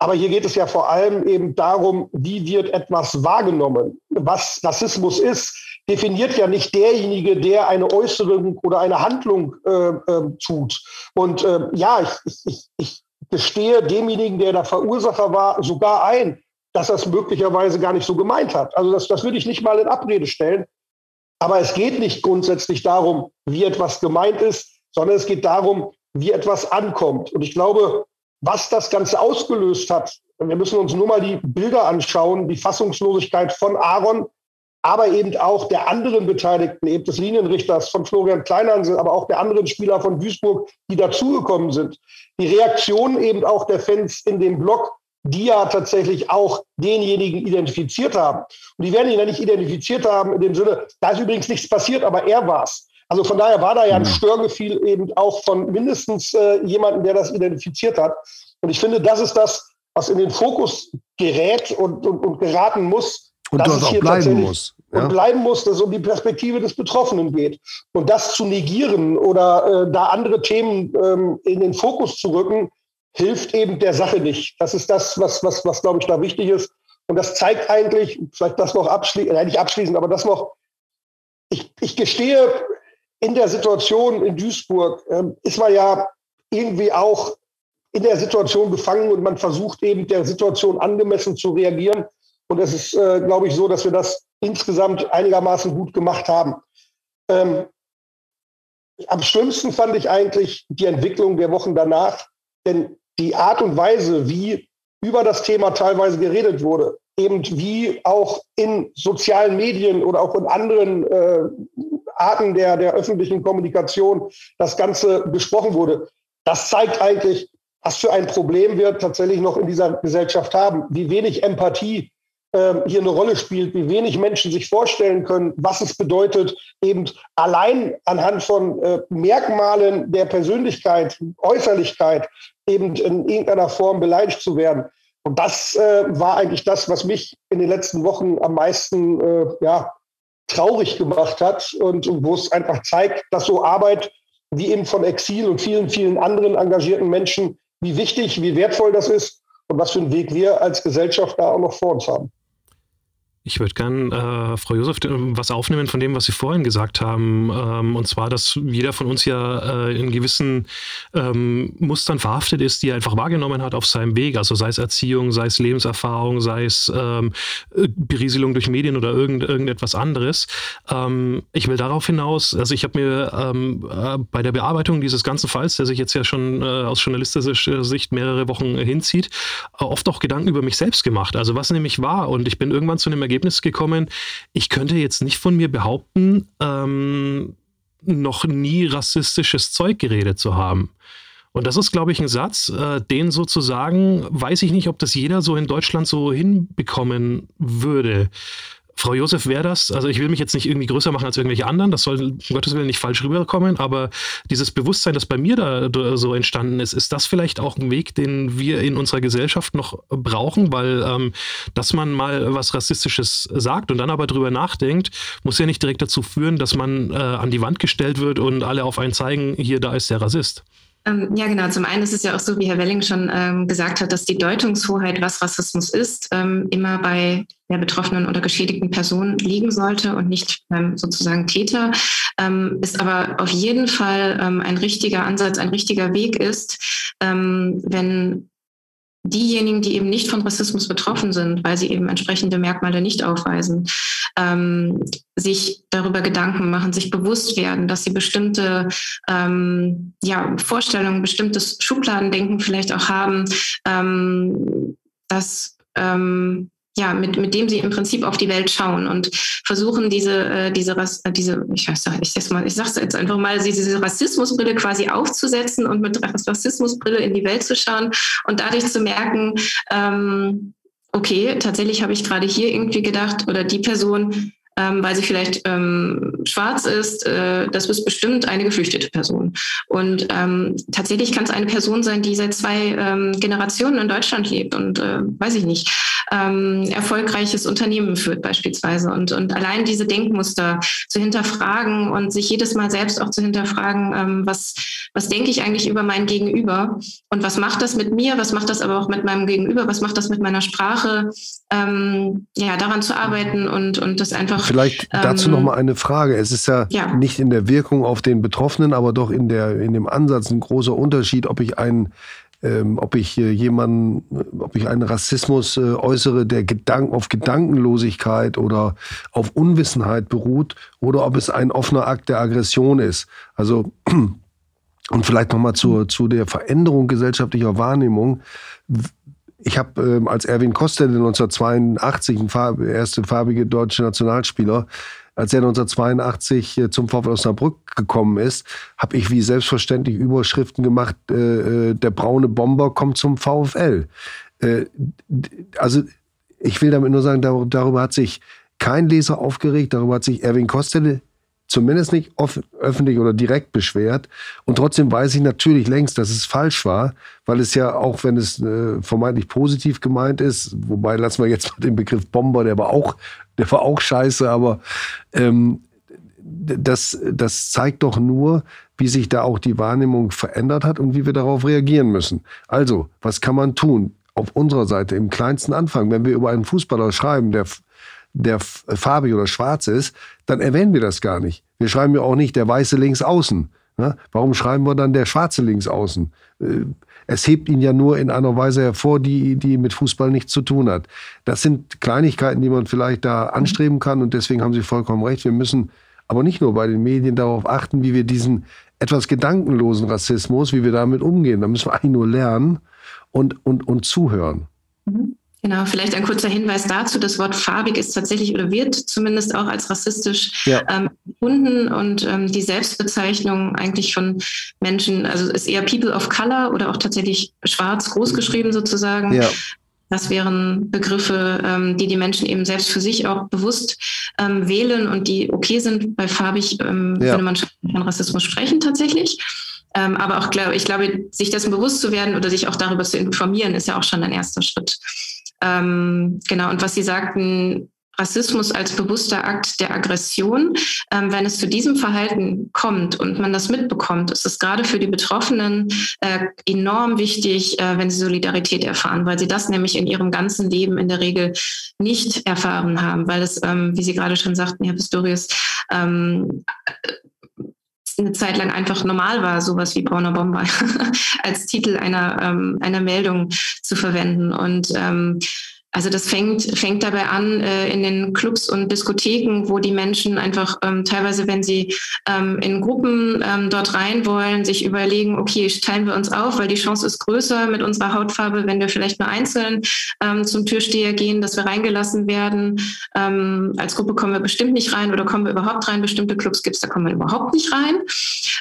Aber hier geht es ja vor allem eben darum, wie wird etwas wahrgenommen, was Rassismus ist definiert ja nicht derjenige, der eine Äußerung oder eine Handlung äh, äh, tut. Und äh, ja, ich, ich, ich gestehe demjenigen, der der Verursacher war, sogar ein, dass es möglicherweise gar nicht so gemeint hat. Also das, das würde ich nicht mal in Abrede stellen. Aber es geht nicht grundsätzlich darum, wie etwas gemeint ist, sondern es geht darum, wie etwas ankommt. Und ich glaube, was das Ganze ausgelöst hat, wir müssen uns nur mal die Bilder anschauen, die Fassungslosigkeit von Aaron, aber eben auch der anderen Beteiligten, eben des Linienrichters von Florian Kleinhansel, aber auch der anderen Spieler von Duisburg, die dazugekommen sind. Die Reaktion eben auch der Fans in dem Block, die ja tatsächlich auch denjenigen identifiziert haben. Und die werden ihn ja nicht identifiziert haben in dem Sinne, da ist übrigens nichts passiert, aber er war's. Also von daher war da ja ein. Störgefühl eben auch von mindestens äh, jemandem, der das identifiziert hat. Und ich finde, das ist das, was in den Fokus gerät und, und, und geraten muss, und dort auch bleiben muss. Ja? Und bleiben muss, dass es um die Perspektive des Betroffenen geht. Und das zu negieren oder äh, da andere Themen ähm, in den Fokus zu rücken, hilft eben der Sache nicht. Das ist das, was, was, was glaube ich, da wichtig ist. Und das zeigt eigentlich, vielleicht das noch abschließend, äh, nicht abschließend, aber das noch, ich, ich gestehe, in der Situation in Duisburg äh, ist man ja irgendwie auch in der Situation gefangen und man versucht eben der Situation angemessen zu reagieren. Und es ist, äh, glaube ich, so, dass wir das insgesamt einigermaßen gut gemacht haben. Ähm, am schlimmsten fand ich eigentlich die Entwicklung der Wochen danach, denn die Art und Weise, wie über das Thema teilweise geredet wurde, eben wie auch in sozialen Medien oder auch in anderen äh, Arten der, der öffentlichen Kommunikation das Ganze besprochen wurde, das zeigt eigentlich, was für ein Problem wir tatsächlich noch in dieser Gesellschaft haben, wie wenig Empathie hier eine Rolle spielt, wie wenig Menschen sich vorstellen können, was es bedeutet, eben allein anhand von äh, Merkmalen der Persönlichkeit, Äußerlichkeit, eben in irgendeiner Form beleidigt zu werden. Und das äh, war eigentlich das, was mich in den letzten Wochen am meisten äh, ja, traurig gemacht hat und wo es einfach zeigt, dass so Arbeit wie eben von Exil und vielen, vielen anderen engagierten Menschen, wie wichtig, wie wertvoll das ist und was für einen Weg wir als Gesellschaft da auch noch vor uns haben. Ich würde gern, äh, Frau Josef, was aufnehmen von dem, was Sie vorhin gesagt haben. Ähm, und zwar, dass jeder von uns ja äh, in gewissen ähm, Mustern verhaftet ist, die er einfach wahrgenommen hat auf seinem Weg. Also sei es Erziehung, sei es Lebenserfahrung, sei es ähm, Berieselung durch Medien oder irgend, irgendetwas anderes. Ähm, ich will darauf hinaus, also ich habe mir ähm, äh, bei der Bearbeitung dieses ganzen Falls, der sich jetzt ja schon äh, aus journalistischer Sicht mehrere Wochen hinzieht, äh, oft auch Gedanken über mich selbst gemacht. Also was nämlich war. Und ich bin irgendwann zu einem Ergebnis Ergebnis gekommen, ich könnte jetzt nicht von mir behaupten, ähm, noch nie rassistisches Zeug geredet zu haben. Und das ist, glaube ich, ein Satz, äh, den sozusagen, weiß ich nicht, ob das jeder so in Deutschland so hinbekommen würde. Frau Josef, wäre das, also ich will mich jetzt nicht irgendwie größer machen als irgendwelche anderen, das soll um Gottes Willen nicht falsch rüberkommen, aber dieses Bewusstsein, das bei mir da so entstanden ist, ist das vielleicht auch ein Weg, den wir in unserer Gesellschaft noch brauchen, weil ähm, dass man mal was Rassistisches sagt und dann aber drüber nachdenkt, muss ja nicht direkt dazu führen, dass man äh, an die Wand gestellt wird und alle auf einen zeigen, hier, da ist der Rassist. Ähm, ja, genau. Zum einen ist es ja auch so, wie Herr Welling schon ähm, gesagt hat, dass die Deutungshoheit, was Rassismus ist, ähm, immer bei der betroffenen oder geschädigten Person liegen sollte und nicht beim sozusagen Täter. Ähm, ist aber auf jeden Fall ähm, ein richtiger Ansatz, ein richtiger Weg ist, ähm, wenn diejenigen, die eben nicht von Rassismus betroffen sind, weil sie eben entsprechende Merkmale nicht aufweisen, ähm, sich darüber Gedanken machen, sich bewusst werden, dass sie bestimmte ähm, ja, Vorstellungen, bestimmtes Schubladendenken vielleicht auch haben, ähm, dass ähm, ja, mit, mit dem sie im Prinzip auf die Welt schauen und versuchen, diese, äh, diese, äh, diese ich weiß ich sag's mal, ich sag's jetzt einfach mal, diese Rassismusbrille quasi aufzusetzen und mit Rassismusbrille in die Welt zu schauen und dadurch zu merken, ähm, okay, tatsächlich habe ich gerade hier irgendwie gedacht, oder die Person ähm, weil sie vielleicht ähm, schwarz ist, äh, das ist bestimmt eine geflüchtete Person. Und ähm, tatsächlich kann es eine Person sein, die seit zwei ähm, Generationen in Deutschland lebt und äh, weiß ich nicht, ähm, erfolgreiches Unternehmen führt beispielsweise. Und, und allein diese Denkmuster zu hinterfragen und sich jedes Mal selbst auch zu hinterfragen, ähm, was, was denke ich eigentlich über mein Gegenüber und was macht das mit mir, was macht das aber auch mit meinem Gegenüber, was macht das mit meiner Sprache, ja, daran zu arbeiten und, und das einfach. Vielleicht dazu ähm, noch mal eine Frage. Es ist ja, ja, nicht in der Wirkung auf den Betroffenen, aber doch in, der, in dem Ansatz ein großer Unterschied, ob ich einen ähm, ob ich äh, jemanden, ob ich einen Rassismus äh, äußere, der Gedank auf Gedankenlosigkeit oder auf Unwissenheit beruht, oder ob es ein offener Akt der Aggression ist. Also und vielleicht noch mal zur, zu der Veränderung gesellschaftlicher Wahrnehmung ich habe ähm, als Erwin Kostele 1982, ein erste farbige deutsche Nationalspieler, als er 1982 äh, zum VfL Osnabrück gekommen ist, habe ich wie selbstverständlich Überschriften gemacht, äh, äh der braune Bomber kommt zum VfL. Äh, also ich will damit nur sagen, darüber hat sich kein Leser aufgeregt, darüber hat sich Erwin Kostele zumindest nicht öffentlich oder direkt beschwert. Und trotzdem weiß ich natürlich längst, dass es falsch war, weil es ja auch, wenn es äh, vermeintlich positiv gemeint ist, wobei lassen wir jetzt mal den Begriff Bomber, der war auch, der war auch scheiße, aber ähm, das, das zeigt doch nur, wie sich da auch die Wahrnehmung verändert hat und wie wir darauf reagieren müssen. Also, was kann man tun? Auf unserer Seite im kleinsten Anfang, wenn wir über einen Fußballer schreiben, der der farbig oder schwarz ist, dann erwähnen wir das gar nicht. Wir schreiben ja auch nicht der weiße links außen. Ne? Warum schreiben wir dann der schwarze links außen? Äh, es hebt ihn ja nur in einer Weise hervor, die, die mit Fußball nichts zu tun hat. Das sind Kleinigkeiten, die man vielleicht da anstreben kann und deswegen haben Sie vollkommen recht. Wir müssen aber nicht nur bei den Medien darauf achten, wie wir diesen etwas gedankenlosen Rassismus, wie wir damit umgehen. Da müssen wir eigentlich nur lernen und, und, und zuhören. Mhm. Genau, vielleicht ein kurzer Hinweis dazu. Das Wort farbig ist tatsächlich oder wird zumindest auch als rassistisch ja. ähm, gefunden und ähm, die Selbstbezeichnung eigentlich von Menschen, also ist eher People of Color oder auch tatsächlich schwarz großgeschrieben sozusagen. Ja. Das wären Begriffe, ähm, die die Menschen eben selbst für sich auch bewusst ähm, wählen und die okay sind. Bei farbig ähm, ja. würde man von Rassismus sprechen tatsächlich. Ähm, aber auch, glaube ich glaube, sich dessen bewusst zu werden oder sich auch darüber zu informieren, ist ja auch schon ein erster Schritt. Ähm, genau, und was Sie sagten, Rassismus als bewusster Akt der Aggression. Ähm, wenn es zu diesem Verhalten kommt und man das mitbekommt, ist es gerade für die Betroffenen äh, enorm wichtig, äh, wenn sie Solidarität erfahren, weil sie das nämlich in ihrem ganzen Leben in der Regel nicht erfahren haben, weil es, ähm, wie Sie gerade schon sagten, Herr Pistorius, ähm, eine Zeit lang einfach normal war, sowas wie Brauner Bomber als Titel einer, ähm, einer Meldung zu verwenden. Und ähm, also das fängt, fängt dabei an äh, in den Clubs und Diskotheken, wo die Menschen einfach ähm, teilweise, wenn sie ähm, in Gruppen ähm, dort rein wollen, sich überlegen, okay, teilen wir uns auf, weil die Chance ist größer mit unserer Hautfarbe, wenn wir vielleicht nur einzeln ähm, zum Türsteher gehen, dass wir reingelassen werden. Ähm, als Gruppe kommen wir bestimmt nicht rein oder kommen wir überhaupt rein. Bestimmte Clubs gibt es, da kommen wir überhaupt nicht rein.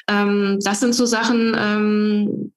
Ähm, das sind so Sachen, ähm,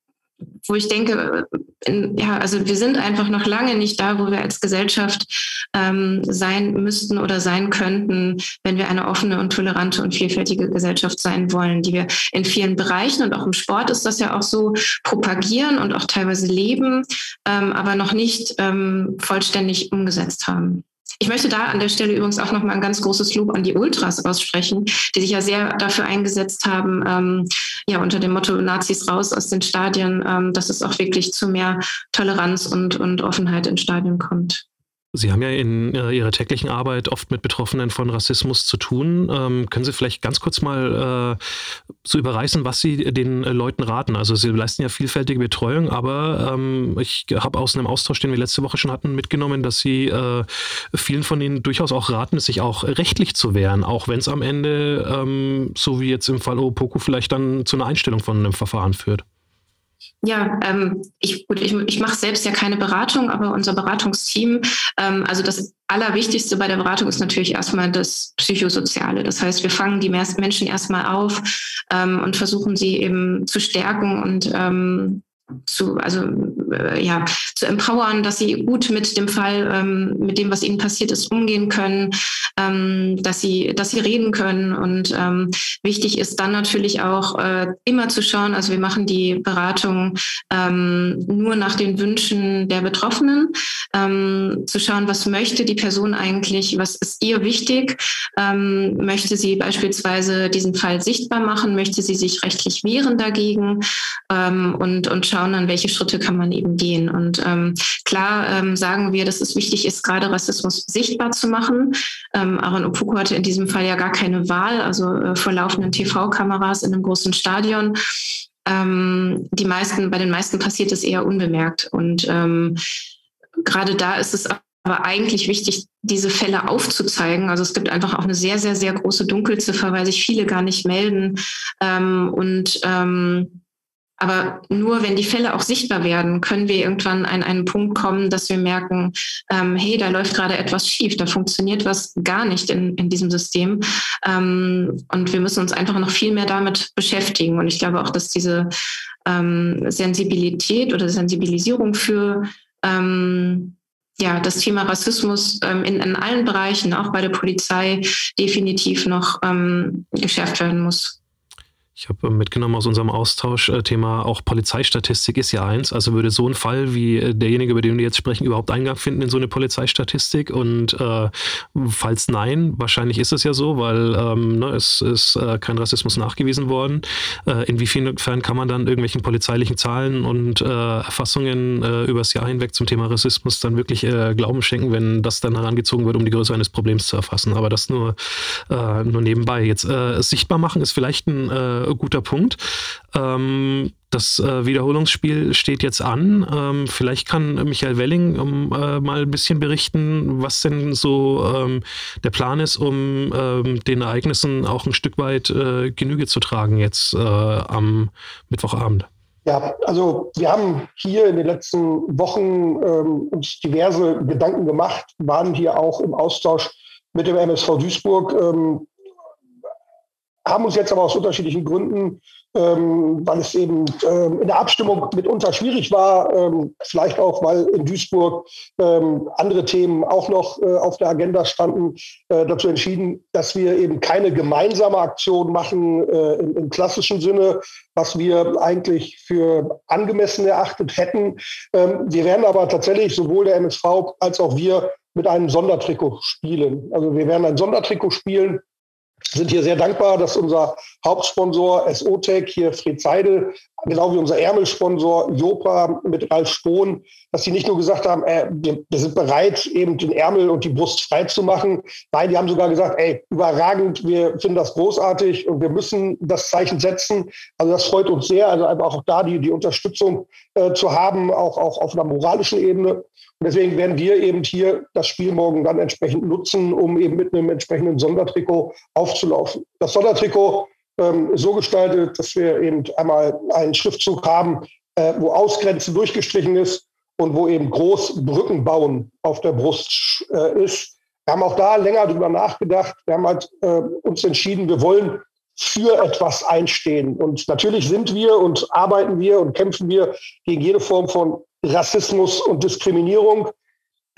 wo ich denke, in, ja, also wir sind einfach noch lange nicht da, wo wir als Gesellschaft ähm, sein müssten oder sein könnten, wenn wir eine offene und tolerante und vielfältige Gesellschaft sein wollen, die wir in vielen Bereichen und auch im Sport ist das ja auch so propagieren und auch teilweise leben, ähm, aber noch nicht ähm, vollständig umgesetzt haben. Ich möchte da an der Stelle übrigens auch nochmal ein ganz großes Lob an die Ultras aussprechen, die sich ja sehr dafür eingesetzt haben, ähm, ja unter dem Motto Nazis raus aus den Stadien, ähm, dass es auch wirklich zu mehr Toleranz und, und Offenheit in Stadien kommt. Sie haben ja in äh, Ihrer täglichen Arbeit oft mit Betroffenen von Rassismus zu tun. Ähm, können Sie vielleicht ganz kurz mal äh, so überreißen, was Sie den äh, Leuten raten? Also Sie leisten ja vielfältige Betreuung, aber ähm, ich habe aus einem Austausch, den wir letzte Woche schon hatten, mitgenommen, dass Sie äh, vielen von Ihnen durchaus auch raten, sich auch rechtlich zu wehren, auch wenn es am Ende, ähm, so wie jetzt im Fall Opoku, vielleicht dann zu einer Einstellung von einem Verfahren führt. Ja, ähm, ich, ich, ich mache selbst ja keine Beratung, aber unser Beratungsteam, ähm, also das Allerwichtigste bei der Beratung ist natürlich erstmal das Psychosoziale. Das heißt, wir fangen die Menschen erstmal auf ähm, und versuchen sie eben zu stärken und ähm, zu, also äh, ja, zu empowern, dass sie gut mit dem Fall, ähm, mit dem, was ihnen passiert ist, umgehen können, ähm, dass sie, dass sie reden können. Und ähm, wichtig ist dann natürlich auch äh, immer zu schauen, also wir machen die Beratung ähm, nur nach den Wünschen der Betroffenen, ähm, zu schauen, was möchte die Person eigentlich, was ist ihr wichtig, ähm, möchte sie beispielsweise diesen Fall sichtbar machen, möchte sie sich rechtlich wehren dagegen und, und schauen dann, welche Schritte kann man eben gehen. Und ähm, klar ähm, sagen wir, dass es wichtig ist, gerade Rassismus sichtbar zu machen. Ähm, Aaron Opoku hatte in diesem Fall ja gar keine Wahl, also äh, vor laufenden TV-Kameras in einem großen Stadion. Ähm, die meisten, bei den meisten passiert es eher unbemerkt. Und ähm, gerade da ist es aber eigentlich wichtig, diese Fälle aufzuzeigen. Also es gibt einfach auch eine sehr, sehr, sehr große Dunkelziffer, weil sich viele gar nicht melden. Ähm, und ähm, aber nur wenn die Fälle auch sichtbar werden, können wir irgendwann an einen Punkt kommen, dass wir merken, ähm, hey, da läuft gerade etwas schief, da funktioniert was gar nicht in, in diesem System. Ähm, und wir müssen uns einfach noch viel mehr damit beschäftigen. Und ich glaube auch, dass diese ähm, Sensibilität oder Sensibilisierung für ähm, ja, das Thema Rassismus ähm, in, in allen Bereichen, auch bei der Polizei, definitiv noch ähm, geschärft werden muss. Ich habe mitgenommen aus unserem Austausch, äh, Thema auch Polizeistatistik ist ja eins. Also würde so ein Fall wie äh, derjenige, über den wir jetzt sprechen, überhaupt Eingang finden in so eine Polizeistatistik? Und äh, falls nein, wahrscheinlich ist es ja so, weil ähm, ne, es ist äh, kein Rassismus nachgewiesen worden. Äh, inwiefern kann man dann irgendwelchen polizeilichen Zahlen und äh, Erfassungen äh, übers Jahr hinweg zum Thema Rassismus dann wirklich äh, Glauben schenken, wenn das dann herangezogen wird, um die Größe eines Problems zu erfassen? Aber das nur, äh, nur nebenbei. Jetzt äh, sichtbar machen ist vielleicht ein guter Punkt. Ähm, das äh, Wiederholungsspiel steht jetzt an. Ähm, vielleicht kann Michael Welling um, äh, mal ein bisschen berichten, was denn so ähm, der Plan ist, um ähm, den Ereignissen auch ein Stück weit äh, Genüge zu tragen jetzt äh, am Mittwochabend. Ja, also wir haben hier in den letzten Wochen ähm, uns diverse Gedanken gemacht, waren hier auch im Austausch mit dem MSV Duisburg. Haben uns jetzt aber aus unterschiedlichen Gründen, ähm, weil es eben ähm, in der Abstimmung mitunter schwierig war, ähm, vielleicht auch, weil in Duisburg ähm, andere Themen auch noch äh, auf der Agenda standen, äh, dazu entschieden, dass wir eben keine gemeinsame Aktion machen äh, im, im, klassischen Sinne, was wir eigentlich für angemessen erachtet hätten. Ähm, wir werden aber tatsächlich sowohl der MSV als auch wir mit einem Sondertrikot spielen. Also wir werden ein Sondertrikot spielen sind hier sehr dankbar, dass unser Hauptsponsor SOTEC hier Fred Seidel, genau wie unser Ärmelsponsor Jopa mit Ralf Spohn, dass sie nicht nur gesagt haben, äh, wir, wir, sind bereit, eben den Ärmel und die Brust frei zu machen. Nein, die haben sogar gesagt, ey, überragend, wir finden das großartig und wir müssen das Zeichen setzen. Also das freut uns sehr, also einfach auch da die, die Unterstützung äh, zu haben, auch, auch auf einer moralischen Ebene. Deswegen werden wir eben hier das Spiel morgen dann entsprechend nutzen, um eben mit einem entsprechenden Sondertrikot aufzulaufen. Das Sondertrikot ähm, so gestaltet, dass wir eben einmal einen Schriftzug haben, äh, wo Ausgrenzen durchgestrichen ist und wo eben groß Brücken bauen auf der Brust äh, ist. Wir haben auch da länger drüber nachgedacht. Wir haben halt äh, uns entschieden, wir wollen für etwas einstehen. Und natürlich sind wir und arbeiten wir und kämpfen wir gegen jede Form von Rassismus und Diskriminierung.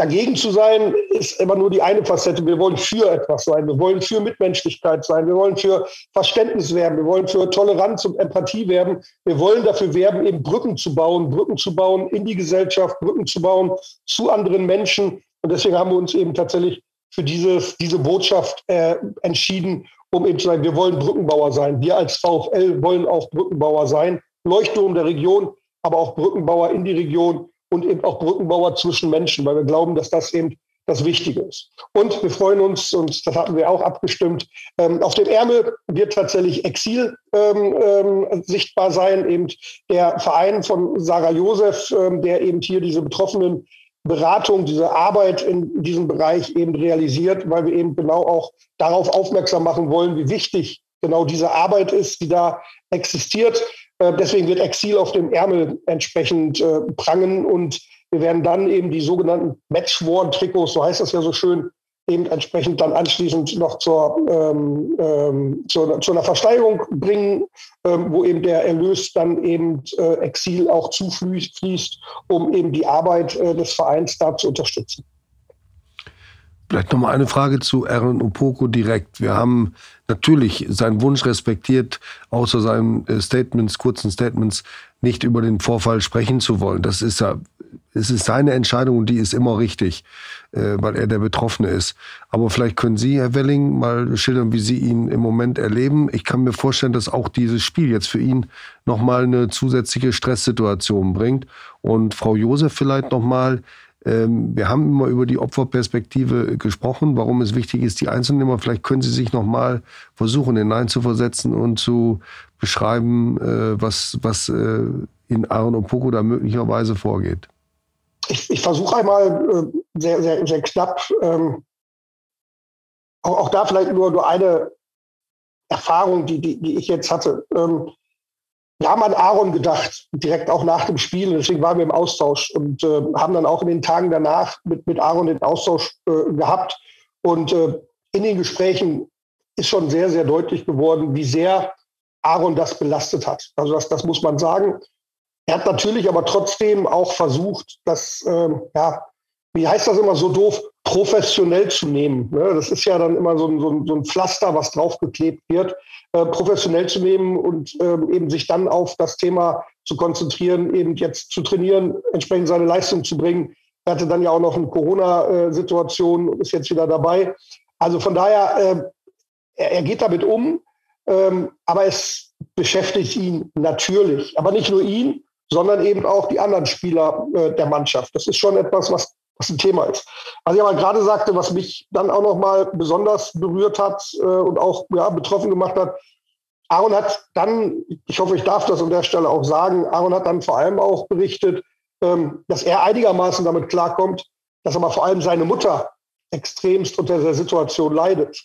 Dagegen zu sein, ist immer nur die eine Facette. Wir wollen für etwas sein. Wir wollen für Mitmenschlichkeit sein. Wir wollen für Verständnis werben. Wir wollen für Toleranz und Empathie werben. Wir wollen dafür werben, eben Brücken zu bauen, Brücken zu bauen in die Gesellschaft, Brücken zu bauen zu anderen Menschen. Und deswegen haben wir uns eben tatsächlich für dieses, diese Botschaft äh, entschieden, um eben zu sagen, wir wollen Brückenbauer sein. Wir als VfL wollen auch Brückenbauer sein. Leuchtturm der Region, aber auch Brückenbauer in die Region und eben auch Brückenbauer zwischen Menschen, weil wir glauben, dass das eben das Wichtige ist. Und wir freuen uns, und das hatten wir auch abgestimmt, ähm, auf dem Ärmel wird tatsächlich Exil ähm, ähm, sichtbar sein, eben der Verein von Sarah Josef, ähm, der eben hier diese Betroffenen Beratung, diese Arbeit in diesem Bereich eben realisiert, weil wir eben genau auch darauf aufmerksam machen wollen, wie wichtig genau diese Arbeit ist, die da existiert. Äh, deswegen wird Exil auf dem Ärmel entsprechend äh, prangen und wir werden dann eben die sogenannten Matchworn-Trikots, so heißt das ja so schön, eben entsprechend dann anschließend noch zur, ähm, ähm, zur, zu einer Versteigerung bringen, ähm, wo eben der Erlös dann eben äh, Exil auch zufließt, um eben die Arbeit äh, des Vereins da zu unterstützen. Vielleicht nochmal eine Frage zu Aaron Opoko direkt. Wir haben natürlich seinen Wunsch respektiert, außer seinen äh, Statements, kurzen Statements, nicht über den Vorfall sprechen zu wollen. Das ist ja, es ist seine Entscheidung und die ist immer richtig, äh, weil er der Betroffene ist. Aber vielleicht können Sie, Herr Welling, mal schildern, wie Sie ihn im Moment erleben. Ich kann mir vorstellen, dass auch dieses Spiel jetzt für ihn nochmal eine zusätzliche Stresssituation bringt. Und Frau Josef vielleicht nochmal, ähm, wir haben immer über die Opferperspektive gesprochen, warum es wichtig ist, die einzunehmen. Vielleicht können Sie sich noch mal versuchen, hineinzuversetzen und zu beschreiben, äh, was, was äh, in Aaron und Poco da möglicherweise vorgeht. Ich, ich versuche einmal äh, sehr, sehr, sehr knapp, ähm, auch, auch, da vielleicht nur, nur eine Erfahrung, die, die, die ich jetzt hatte. Ähm, wir haben an Aaron gedacht, direkt auch nach dem Spiel. Deswegen waren wir im Austausch und äh, haben dann auch in den Tagen danach mit, mit Aaron den Austausch äh, gehabt. Und äh, in den Gesprächen ist schon sehr, sehr deutlich geworden, wie sehr Aaron das belastet hat. Also das, das muss man sagen. Er hat natürlich aber trotzdem auch versucht, das, ähm, ja, wie heißt das immer so doof, professionell zu nehmen. Ne? Das ist ja dann immer so ein, so ein, so ein Pflaster, was draufgeklebt wird. Äh, professionell zu nehmen und ähm, eben sich dann auf das Thema zu konzentrieren, eben jetzt zu trainieren, entsprechend seine Leistung zu bringen. Er hatte dann ja auch noch eine Corona-Situation und ist jetzt wieder dabei. Also von daher, äh, er, er, geht damit um, ähm, aber es beschäftigt ihn natürlich. Aber nicht nur ihn, sondern eben auch die anderen Spieler äh, der Mannschaft. Das ist schon etwas, was was ein Thema ist. Was ich aber gerade sagte, was mich dann auch nochmal besonders berührt hat äh, und auch ja, betroffen gemacht hat, Aaron hat dann, ich hoffe, ich darf das an der Stelle auch sagen, Aaron hat dann vor allem auch berichtet, ähm, dass er einigermaßen damit klarkommt, dass aber vor allem seine Mutter extremst unter der Situation leidet.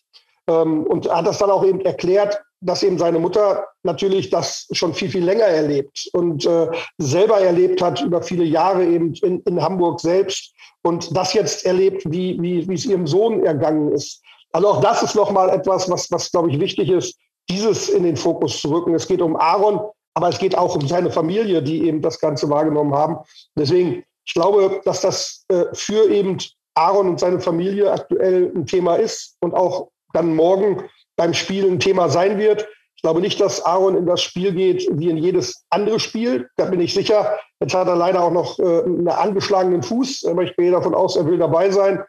Ähm, und er hat das dann auch eben erklärt, dass eben seine Mutter natürlich das schon viel, viel länger erlebt und äh, selber erlebt hat über viele Jahre eben in, in Hamburg selbst und das jetzt erlebt, wie, wie, wie es ihrem Sohn ergangen ist. Also auch das ist nochmal etwas, was, was, glaube ich, wichtig ist, dieses in den Fokus zu rücken. Es geht um Aaron, aber es geht auch um seine Familie, die eben das Ganze wahrgenommen haben. Deswegen, ich glaube, dass das äh, für eben Aaron und seine Familie aktuell ein Thema ist und auch dann morgen beim Spiel ein Thema sein wird. Ich glaube nicht, dass Aaron in das Spiel geht wie in jedes andere Spiel. Da bin ich sicher. Jetzt hat er leider auch noch äh, einen angeschlagenen Fuß, aber ich gehe davon aus, er will dabei sein.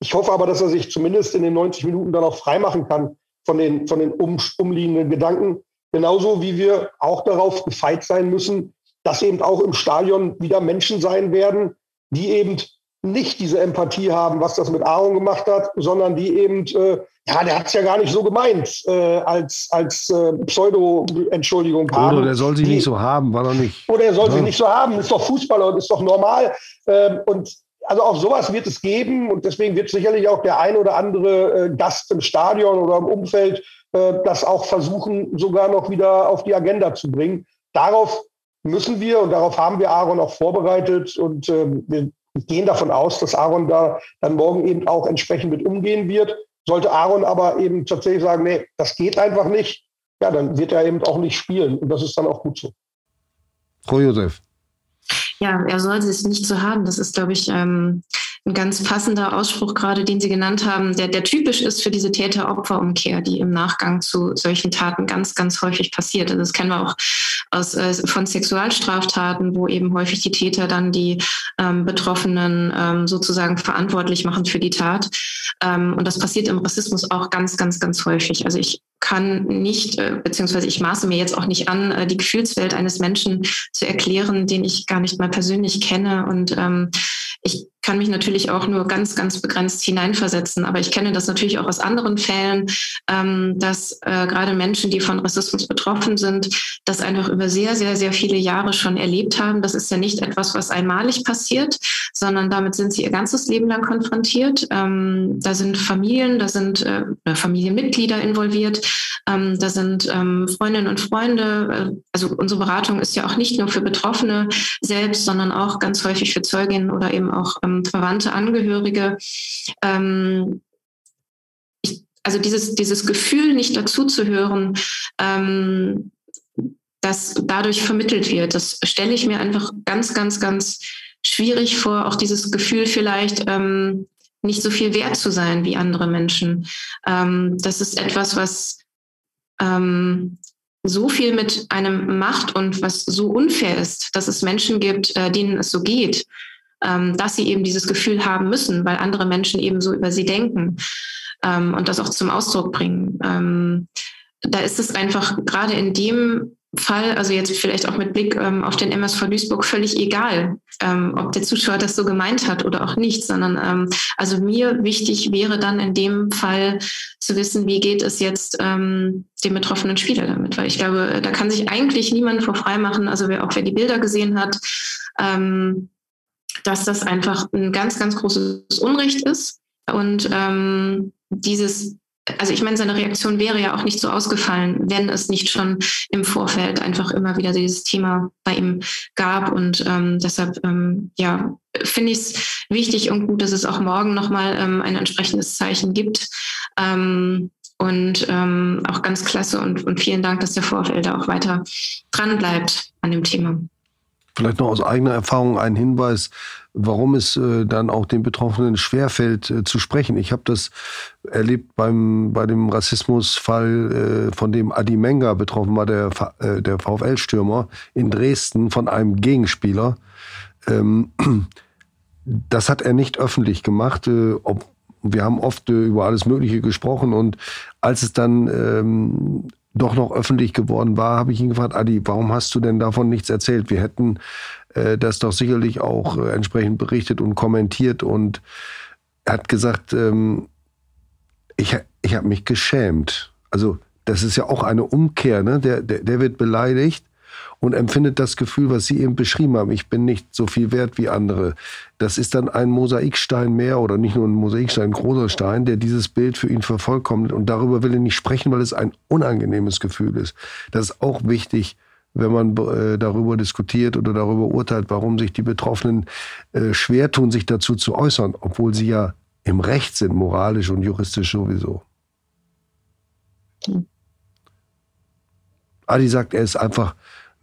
Ich hoffe aber, dass er sich zumindest in den 90 Minuten dann auch freimachen kann von den, von den um, umliegenden Gedanken. Genauso wie wir auch darauf gefeit sein müssen, dass eben auch im Stadion wieder Menschen sein werden, die eben nicht diese Empathie haben, was das mit Aaron gemacht hat, sondern die eben, äh, ja, der hat es ja gar nicht so gemeint, äh, als, als äh, Pseudo-Entschuldigung haben. Oder der soll sie die, nicht so haben, war doch nicht. Oder er soll ja. sie nicht so haben, ist doch Fußballer und ist doch normal. Ähm, und also auch sowas wird es geben und deswegen wird sicherlich auch der ein oder andere äh, Gast im Stadion oder im Umfeld äh, das auch versuchen, sogar noch wieder auf die Agenda zu bringen. Darauf müssen wir und darauf haben wir Aaron auch vorbereitet und äh, wir gehen davon aus, dass Aaron da dann morgen eben auch entsprechend mit umgehen wird. Sollte Aaron aber eben tatsächlich sagen, nee, das geht einfach nicht, ja, dann wird er eben auch nicht spielen und das ist dann auch gut so. Frau Josef. Ja, er sollte es nicht so haben. Das ist, glaube ich, ähm, ein ganz passender Ausspruch gerade, den Sie genannt haben, der, der typisch ist für diese Täter-Opfer-Umkehr, die im Nachgang zu solchen Taten ganz, ganz häufig passiert. Also das kennen wir auch aus, äh, von Sexualstraftaten, wo eben häufig die Täter dann die ähm, Betroffenen ähm, sozusagen verantwortlich machen für die Tat. Ähm, und das passiert im Rassismus auch ganz, ganz, ganz häufig. Also ich kann nicht, äh, beziehungsweise ich maße mir jetzt auch nicht an, äh, die Gefühlswelt eines Menschen zu erklären, den ich gar nicht mal persönlich kenne. Und ähm, ich kann mich natürlich auch nur ganz, ganz begrenzt hineinversetzen. Aber ich kenne das natürlich auch aus anderen Fällen, ähm, dass äh, gerade Menschen, die von Rassismus betroffen sind, das einfach über sehr, sehr, sehr viele Jahre schon erlebt haben. Das ist ja nicht etwas, was einmalig passiert, sondern damit sind sie ihr ganzes Leben lang konfrontiert. Ähm, da sind Familien, da sind äh, Familienmitglieder involviert, ähm, da sind ähm, Freundinnen und Freunde. Äh, also unsere Beratung ist ja auch nicht nur für Betroffene selbst, sondern auch ganz häufig für Zeuginnen oder eben auch ähm, Verwandte, Angehörige. Ähm, ich, also dieses, dieses Gefühl, nicht dazuzuhören, ähm, das dadurch vermittelt wird, das stelle ich mir einfach ganz, ganz, ganz schwierig vor. Auch dieses Gefühl vielleicht, ähm, nicht so viel wert zu sein wie andere Menschen. Ähm, das ist etwas, was ähm, so viel mit einem macht und was so unfair ist, dass es Menschen gibt, äh, denen es so geht ähm, dass sie eben dieses Gefühl haben müssen, weil andere Menschen eben so über sie denken ähm, und das auch zum Ausdruck bringen. Ähm, da ist es einfach gerade in dem Fall, also jetzt vielleicht auch mit Blick ähm, auf den MSV Duisburg, völlig egal, ähm, ob der Zuschauer das so gemeint hat oder auch nicht, sondern ähm, also mir wichtig wäre dann in dem Fall zu wissen, wie geht es jetzt dem betroffenen Spieler damit, weil ich glaube, da kann sich eigentlich niemand vor frei machen, also wer, auch wer die Bilder gesehen hat, ähm, dass das einfach ein ganz, ganz großes Unrecht ist. Und ähm, dieses, also ich meine, seine Reaktion wäre ja auch nicht so ausgefallen, wenn es nicht schon im Vorfeld einfach immer wieder dieses Thema bei ihm gab. Und ähm, deshalb, ähm, ja, finde ich es wichtig und gut, dass es auch morgen nochmal ähm, ein entsprechendes Zeichen gibt. Ähm, und ähm, auch ganz klasse und, und vielen Dank, dass der Vorfeld da auch weiter dran bleibt an dem Thema. Vielleicht noch aus eigener Erfahrung ein Hinweis, warum es äh, dann auch den Betroffenen schwerfällt äh, zu sprechen. Ich habe das erlebt beim, bei dem Rassismusfall, äh, von dem Adi Menga betroffen war, der, äh, der VfL-Stürmer in Dresden von einem Gegenspieler. Ähm, das hat er nicht öffentlich gemacht. Äh, ob, wir haben oft äh, über alles Mögliche gesprochen und als es dann ähm, doch noch öffentlich geworden war, habe ich ihn gefragt, Adi, warum hast du denn davon nichts erzählt? Wir hätten äh, das doch sicherlich auch äh, entsprechend berichtet und kommentiert und er hat gesagt, ähm, ich, ich habe mich geschämt. Also das ist ja auch eine Umkehr, ne? der, der, der wird beleidigt und empfindet das Gefühl, was Sie eben beschrieben haben, ich bin nicht so viel wert wie andere. Das ist dann ein Mosaikstein mehr oder nicht nur ein Mosaikstein, ein großer Stein, der dieses Bild für ihn vervollkommnet. Und darüber will er nicht sprechen, weil es ein unangenehmes Gefühl ist. Das ist auch wichtig, wenn man äh, darüber diskutiert oder darüber urteilt, warum sich die Betroffenen äh, schwer tun, sich dazu zu äußern, obwohl sie ja im Recht sind, moralisch und juristisch sowieso. Hm. Adi sagt, er ist einfach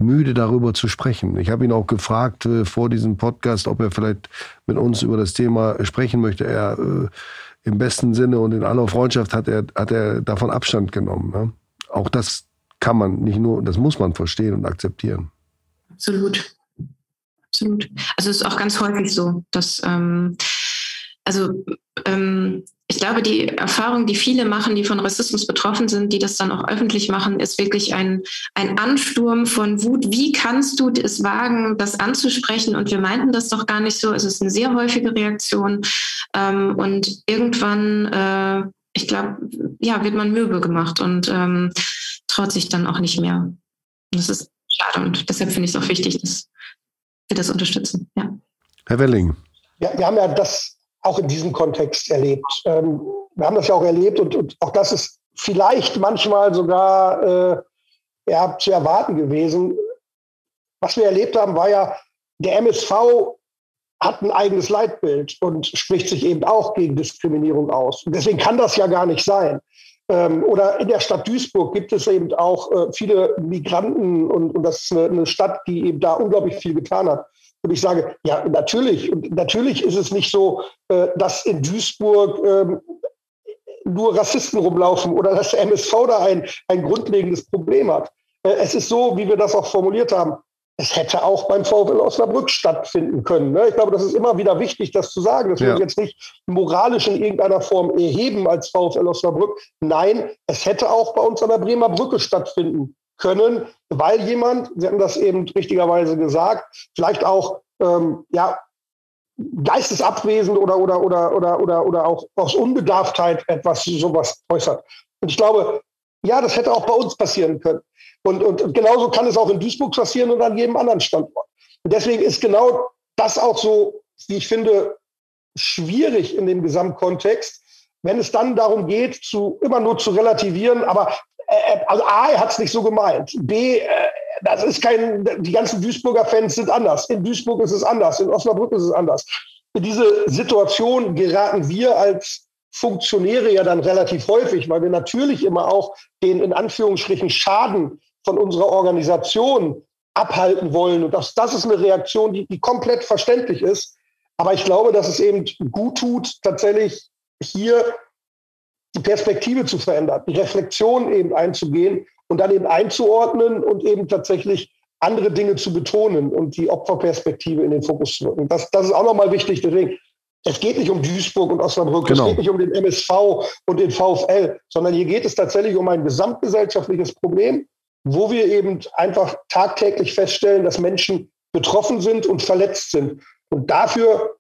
müde darüber zu sprechen. Ich habe ihn auch gefragt äh, vor diesem Podcast, ob er vielleicht mit uns über das Thema sprechen möchte. Er äh, im besten Sinne und in aller Freundschaft hat er, hat er davon Abstand genommen. Ne? Auch das kann man nicht nur, das muss man verstehen und akzeptieren. Absolut. Absolut. Also es ist auch ganz häufig so, dass ähm, also ähm, ich glaube, die Erfahrung, die viele machen, die von Rassismus betroffen sind, die das dann auch öffentlich machen, ist wirklich ein, ein Ansturm von Wut. Wie kannst du es wagen, das anzusprechen? Und wir meinten das doch gar nicht so. Es ist eine sehr häufige Reaktion. Ähm, und irgendwann, äh, ich glaube, ja, wird man mürbe gemacht und ähm, traut sich dann auch nicht mehr. Und das ist schade. Und deshalb finde ich es auch wichtig, dass wir das unterstützen. Ja. Herr Welling. Ja, wir haben ja das auch in diesem Kontext erlebt. Ähm, wir haben das ja auch erlebt und, und auch das ist vielleicht manchmal sogar äh, ja, zu erwarten gewesen. Was wir erlebt haben, war ja, der MSV hat ein eigenes Leitbild und spricht sich eben auch gegen Diskriminierung aus. Und deswegen kann das ja gar nicht sein. Ähm, oder in der Stadt Duisburg gibt es eben auch äh, viele Migranten und, und das ist eine, eine Stadt, die eben da unglaublich viel getan hat. Und ich sage, ja, natürlich. Und natürlich ist es nicht so, äh, dass in Duisburg ähm, nur Rassisten rumlaufen oder dass der MSV da ein, ein grundlegendes Problem hat. Äh, es ist so, wie wir das auch formuliert haben. Es hätte auch beim VfL Osnabrück stattfinden können. Ne? Ich glaube, das ist immer wieder wichtig, das zu sagen. Das ja. will ich jetzt nicht moralisch in irgendeiner Form erheben als VfL Osnabrück. Nein, es hätte auch bei uns an der Bremer Brücke stattfinden können, weil jemand, Sie hatten das eben richtigerweise gesagt, vielleicht auch ähm, ja, geistesabwesend oder, oder, oder, oder, oder, oder auch aus Unbedarftheit etwas sowas äußert. Und ich glaube, ja, das hätte auch bei uns passieren können. Und, und, und genauso kann es auch in Duisburg passieren und an jedem anderen Standort. Und deswegen ist genau das auch so, wie ich finde, schwierig in dem Gesamtkontext, wenn es dann darum geht, zu, immer nur zu relativieren, aber also A, er hat es nicht so gemeint. B, äh, das ist kein, die ganzen Duisburger Fans sind anders. In Duisburg ist es anders, in Osnabrück ist es anders. In diese Situation geraten wir als Funktionäre ja dann relativ häufig, weil wir natürlich immer auch den in Anführungsstrichen Schaden von unserer Organisation abhalten wollen. Und das, das ist eine Reaktion, die, die komplett verständlich ist. Aber ich glaube, dass es eben gut tut, tatsächlich hier die Perspektive zu verändern, die Reflexion eben einzugehen und dann eben einzuordnen und eben tatsächlich andere Dinge zu betonen und die Opferperspektive in den Fokus zu rücken. Das, das ist auch nochmal wichtig. Deswegen, es geht nicht um Duisburg und Osnabrück, genau. es geht nicht um den MSV und den VfL, sondern hier geht es tatsächlich um ein gesamtgesellschaftliches Problem, wo wir eben einfach tagtäglich feststellen, dass Menschen betroffen sind und verletzt sind. Und dafür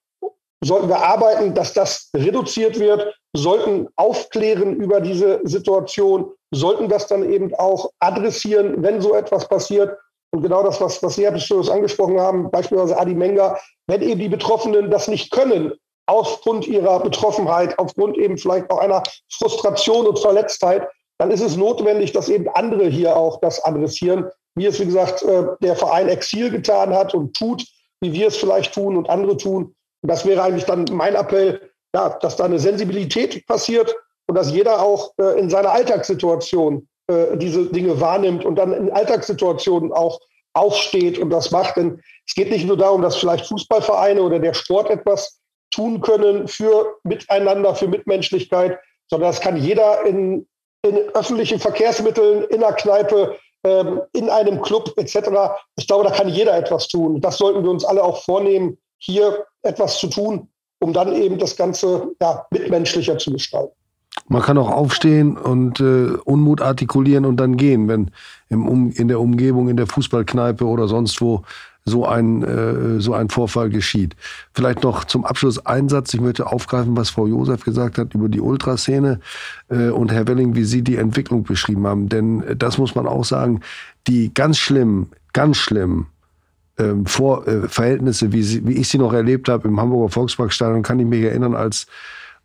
sollten wir arbeiten, dass das reduziert wird, sollten aufklären über diese Situation, sollten das dann eben auch adressieren, wenn so etwas passiert. Und genau das, was, was Sie, Herr Pistorius, angesprochen haben, beispielsweise Adi Menga, wenn eben die Betroffenen das nicht können, aufgrund ihrer Betroffenheit, aufgrund eben vielleicht auch einer Frustration und Verletztheit, dann ist es notwendig, dass eben andere hier auch das adressieren, wie es, wie gesagt, äh, der Verein Exil getan hat und tut, wie wir es vielleicht tun und andere tun. Und das wäre eigentlich dann mein Appell, ja, dass da eine Sensibilität passiert und dass jeder auch äh, in seiner Alltagssituation äh, diese Dinge wahrnimmt und dann in Alltagssituationen auch aufsteht und das macht. Denn es geht nicht nur darum, dass vielleicht Fußballvereine oder der Sport etwas tun können für Miteinander, für Mitmenschlichkeit, sondern das kann jeder in, in öffentlichen Verkehrsmitteln, in der Kneipe, ähm, in einem Club etc. Ich glaube, da kann jeder etwas tun. Das sollten wir uns alle auch vornehmen, hier etwas zu tun, um dann eben das Ganze ja, mitmenschlicher zu gestalten. Man kann auch aufstehen und äh, Unmut artikulieren und dann gehen, wenn im um, in der Umgebung, in der Fußballkneipe oder sonst wo so ein, äh, so ein Vorfall geschieht. Vielleicht noch zum Abschluss ein Satz. Ich möchte aufgreifen, was Frau Josef gesagt hat über die Ultraszene äh, und Herr Welling, wie Sie die Entwicklung beschrieben haben. Denn äh, das muss man auch sagen, die ganz schlimm, ganz schlimm ähm, Vor, äh, Verhältnisse, wie, sie, wie ich sie noch erlebt habe im Hamburger Volksparkstadion, kann ich mich erinnern, als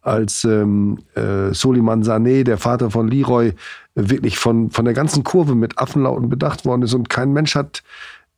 als ähm, äh, Soliman Sané, der Vater von Leroy, wirklich von, von der ganzen Kurve mit Affenlauten bedacht worden ist und kein Mensch hat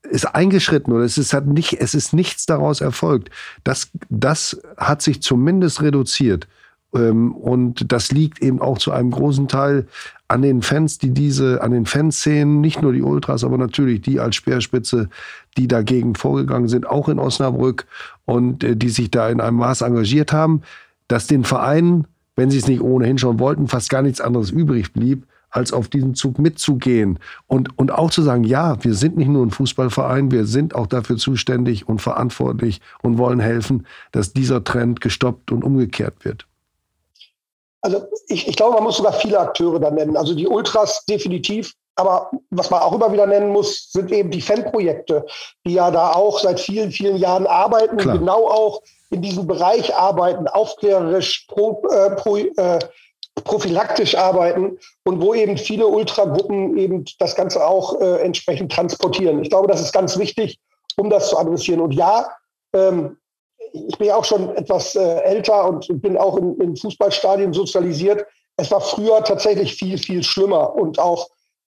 ist eingeschritten oder es ist, hat nicht, es ist nichts daraus erfolgt. Das, das hat sich zumindest reduziert. Ähm, und das liegt eben auch zu einem großen Teil an den Fans, die diese, an den Fanszenen, nicht nur die Ultras, aber natürlich die als Speerspitze, die dagegen vorgegangen sind, auch in Osnabrück und äh, die sich da in einem Maß engagiert haben dass den Vereinen, wenn sie es nicht ohnehin schon wollten, fast gar nichts anderes übrig blieb, als auf diesen Zug mitzugehen und, und auch zu sagen, ja, wir sind nicht nur ein Fußballverein, wir sind auch dafür zuständig und verantwortlich und wollen helfen, dass dieser Trend gestoppt und umgekehrt wird. Also ich, ich glaube, man muss sogar viele Akteure da nennen. Also die Ultras definitiv, aber was man auch immer wieder nennen muss, sind eben die Fanprojekte, die ja da auch seit vielen, vielen Jahren arbeiten, Klar. genau auch in diesem Bereich arbeiten, aufklärerisch, pro, äh, pro, äh, prophylaktisch arbeiten und wo eben viele Ultragruppen eben das Ganze auch äh, entsprechend transportieren. Ich glaube, das ist ganz wichtig, um das zu adressieren. Und ja, ähm, ich bin ja auch schon etwas äh, älter und bin auch in, in Fußballstadien sozialisiert. Es war früher tatsächlich viel, viel schlimmer und auch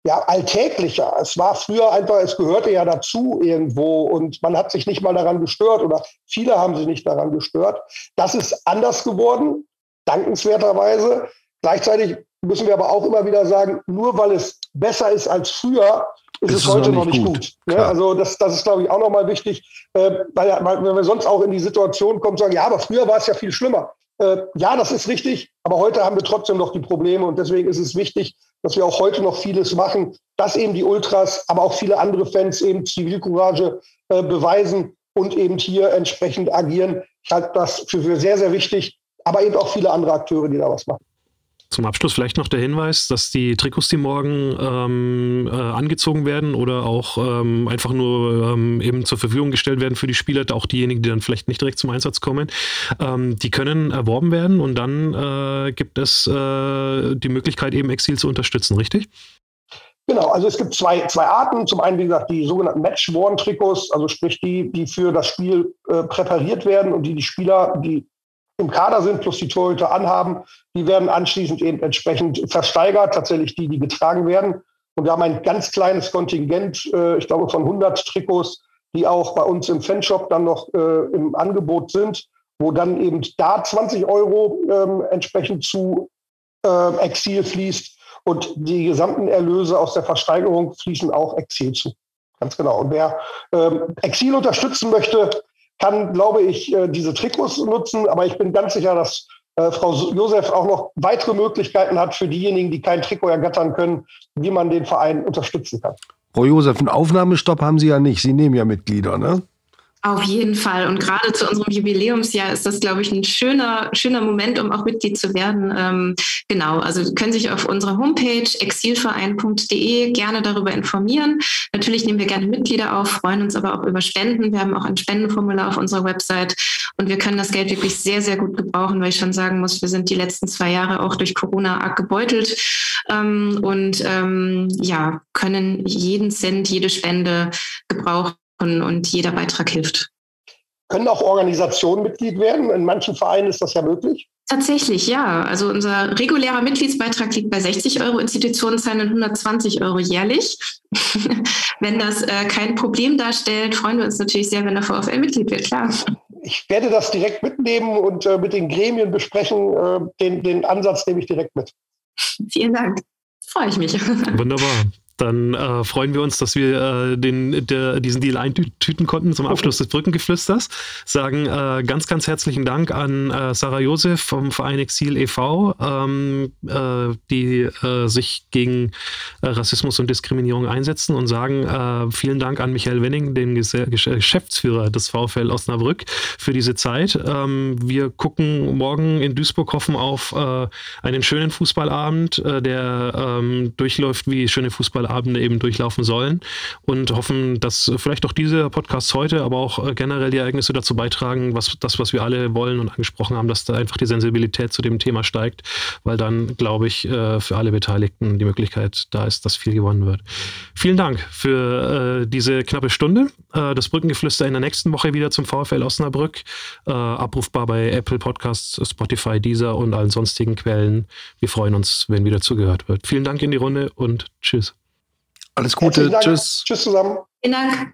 ja, alltäglicher. Es war früher einfach, es gehörte ja dazu irgendwo und man hat sich nicht mal daran gestört oder viele haben sich nicht daran gestört. Das ist anders geworden, dankenswerterweise. Gleichzeitig müssen wir aber auch immer wieder sagen, nur weil es besser ist als früher, ist, ist es heute noch nicht gut. gut ne? Also das, das ist, glaube ich, auch nochmal wichtig, äh, weil, weil, wenn wir sonst auch in die Situation kommen, sagen, ja, aber früher war es ja viel schlimmer. Äh, ja, das ist richtig, aber heute haben wir trotzdem noch die Probleme und deswegen ist es wichtig, dass wir auch heute noch vieles machen, dass eben die Ultras, aber auch viele andere Fans eben Zivilcourage äh, beweisen und eben hier entsprechend agieren. Ich halte das für sehr, sehr wichtig, aber eben auch viele andere Akteure, die da was machen. Zum Abschluss vielleicht noch der Hinweis, dass die Trikots, die morgen ähm, äh, angezogen werden oder auch ähm, einfach nur ähm, eben zur Verfügung gestellt werden für die Spieler, auch diejenigen, die dann vielleicht nicht direkt zum Einsatz kommen, ähm, die können erworben werden und dann äh, gibt es äh, die Möglichkeit, eben Exil zu unterstützen, richtig? Genau, also es gibt zwei, zwei Arten. Zum einen, wie gesagt, die sogenannten Match-Worn-Trikots, also sprich die, die für das Spiel äh, präpariert werden und die die Spieler, die im Kader sind, plus die Torhüter anhaben, die werden anschließend eben entsprechend versteigert, tatsächlich die, die getragen werden. Und wir haben ein ganz kleines Kontingent, äh, ich glaube von 100 Trikots, die auch bei uns im Fanshop dann noch äh, im Angebot sind, wo dann eben da 20 Euro ähm, entsprechend zu äh, Exil fließt und die gesamten Erlöse aus der Versteigerung fließen auch Exil zu. Ganz genau. Und wer ähm, Exil unterstützen möchte, kann, glaube ich, äh, diese Trikots nutzen. Aber ich bin ganz sicher, dass äh, Frau Josef auch noch weitere Möglichkeiten hat für diejenigen, die kein Trikot ergattern können, wie man den Verein unterstützen kann. Frau Josef, einen Aufnahmestopp haben Sie ja nicht. Sie nehmen ja Mitglieder, ne? Auf jeden Fall. Und gerade zu unserem Jubiläumsjahr ist das, glaube ich, ein schöner, schöner Moment, um auch Mitglied zu werden. Ähm, genau, also können sich auf unserer Homepage exilverein.de gerne darüber informieren. Natürlich nehmen wir gerne Mitglieder auf, freuen uns aber auch über Spenden. Wir haben auch ein Spendenformular auf unserer Website und wir können das Geld wirklich sehr, sehr gut gebrauchen, weil ich schon sagen muss, wir sind die letzten zwei Jahre auch durch Corona arg gebeutelt ähm, und ähm, ja, können jeden Cent, jede Spende gebrauchen und, und jeder Beitrag hilft. Können auch Organisationen Mitglied werden? In manchen Vereinen ist das ja möglich. Tatsächlich, ja. Also unser regulärer Mitgliedsbeitrag liegt bei 60 Euro, Institutionen zahlen 120 Euro jährlich. wenn das äh, kein Problem darstellt, freuen wir uns natürlich sehr, wenn der VfL Mitglied wird, klar. Ich werde das direkt mitnehmen und äh, mit den Gremien besprechen. Äh, den, den Ansatz nehme ich direkt mit. Vielen Dank. Freue ich mich. Wunderbar dann äh, freuen wir uns, dass wir äh, den, der, diesen Deal eintüten konnten zum Abschluss des Brückengeflüsters. Sagen äh, ganz, ganz herzlichen Dank an äh, Sarah Josef vom Verein Exil e.V., ähm, äh, die äh, sich gegen Rassismus und Diskriminierung einsetzen und sagen vielen Dank an Michael Wenning, den Geschäftsführer des VfL Osnabrück, für diese Zeit. Ähm, wir gucken morgen in Duisburg, hoffen auf einen schönen Fußballabend, der ähm, durchläuft wie schöne Fußballabend Abende eben durchlaufen sollen und hoffen, dass vielleicht auch diese Podcasts heute, aber auch äh, generell die Ereignisse dazu beitragen, was das, was wir alle wollen und angesprochen haben, dass da einfach die Sensibilität zu dem Thema steigt, weil dann, glaube ich, äh, für alle Beteiligten die Möglichkeit da ist, dass viel gewonnen wird. Vielen Dank für äh, diese knappe Stunde. das Brückengeflüster in der nächsten Woche wieder zum VfL Osnabrück. abrufbar bei Apple Podcasts, Spotify, Deezer und allen sonstigen Quellen. Wir freuen uns, wenn wieder zugehört wird. Vielen Dank in die Runde und tschüss. Alles Gute. Tschüss. Tschüss zusammen. Vielen Dank.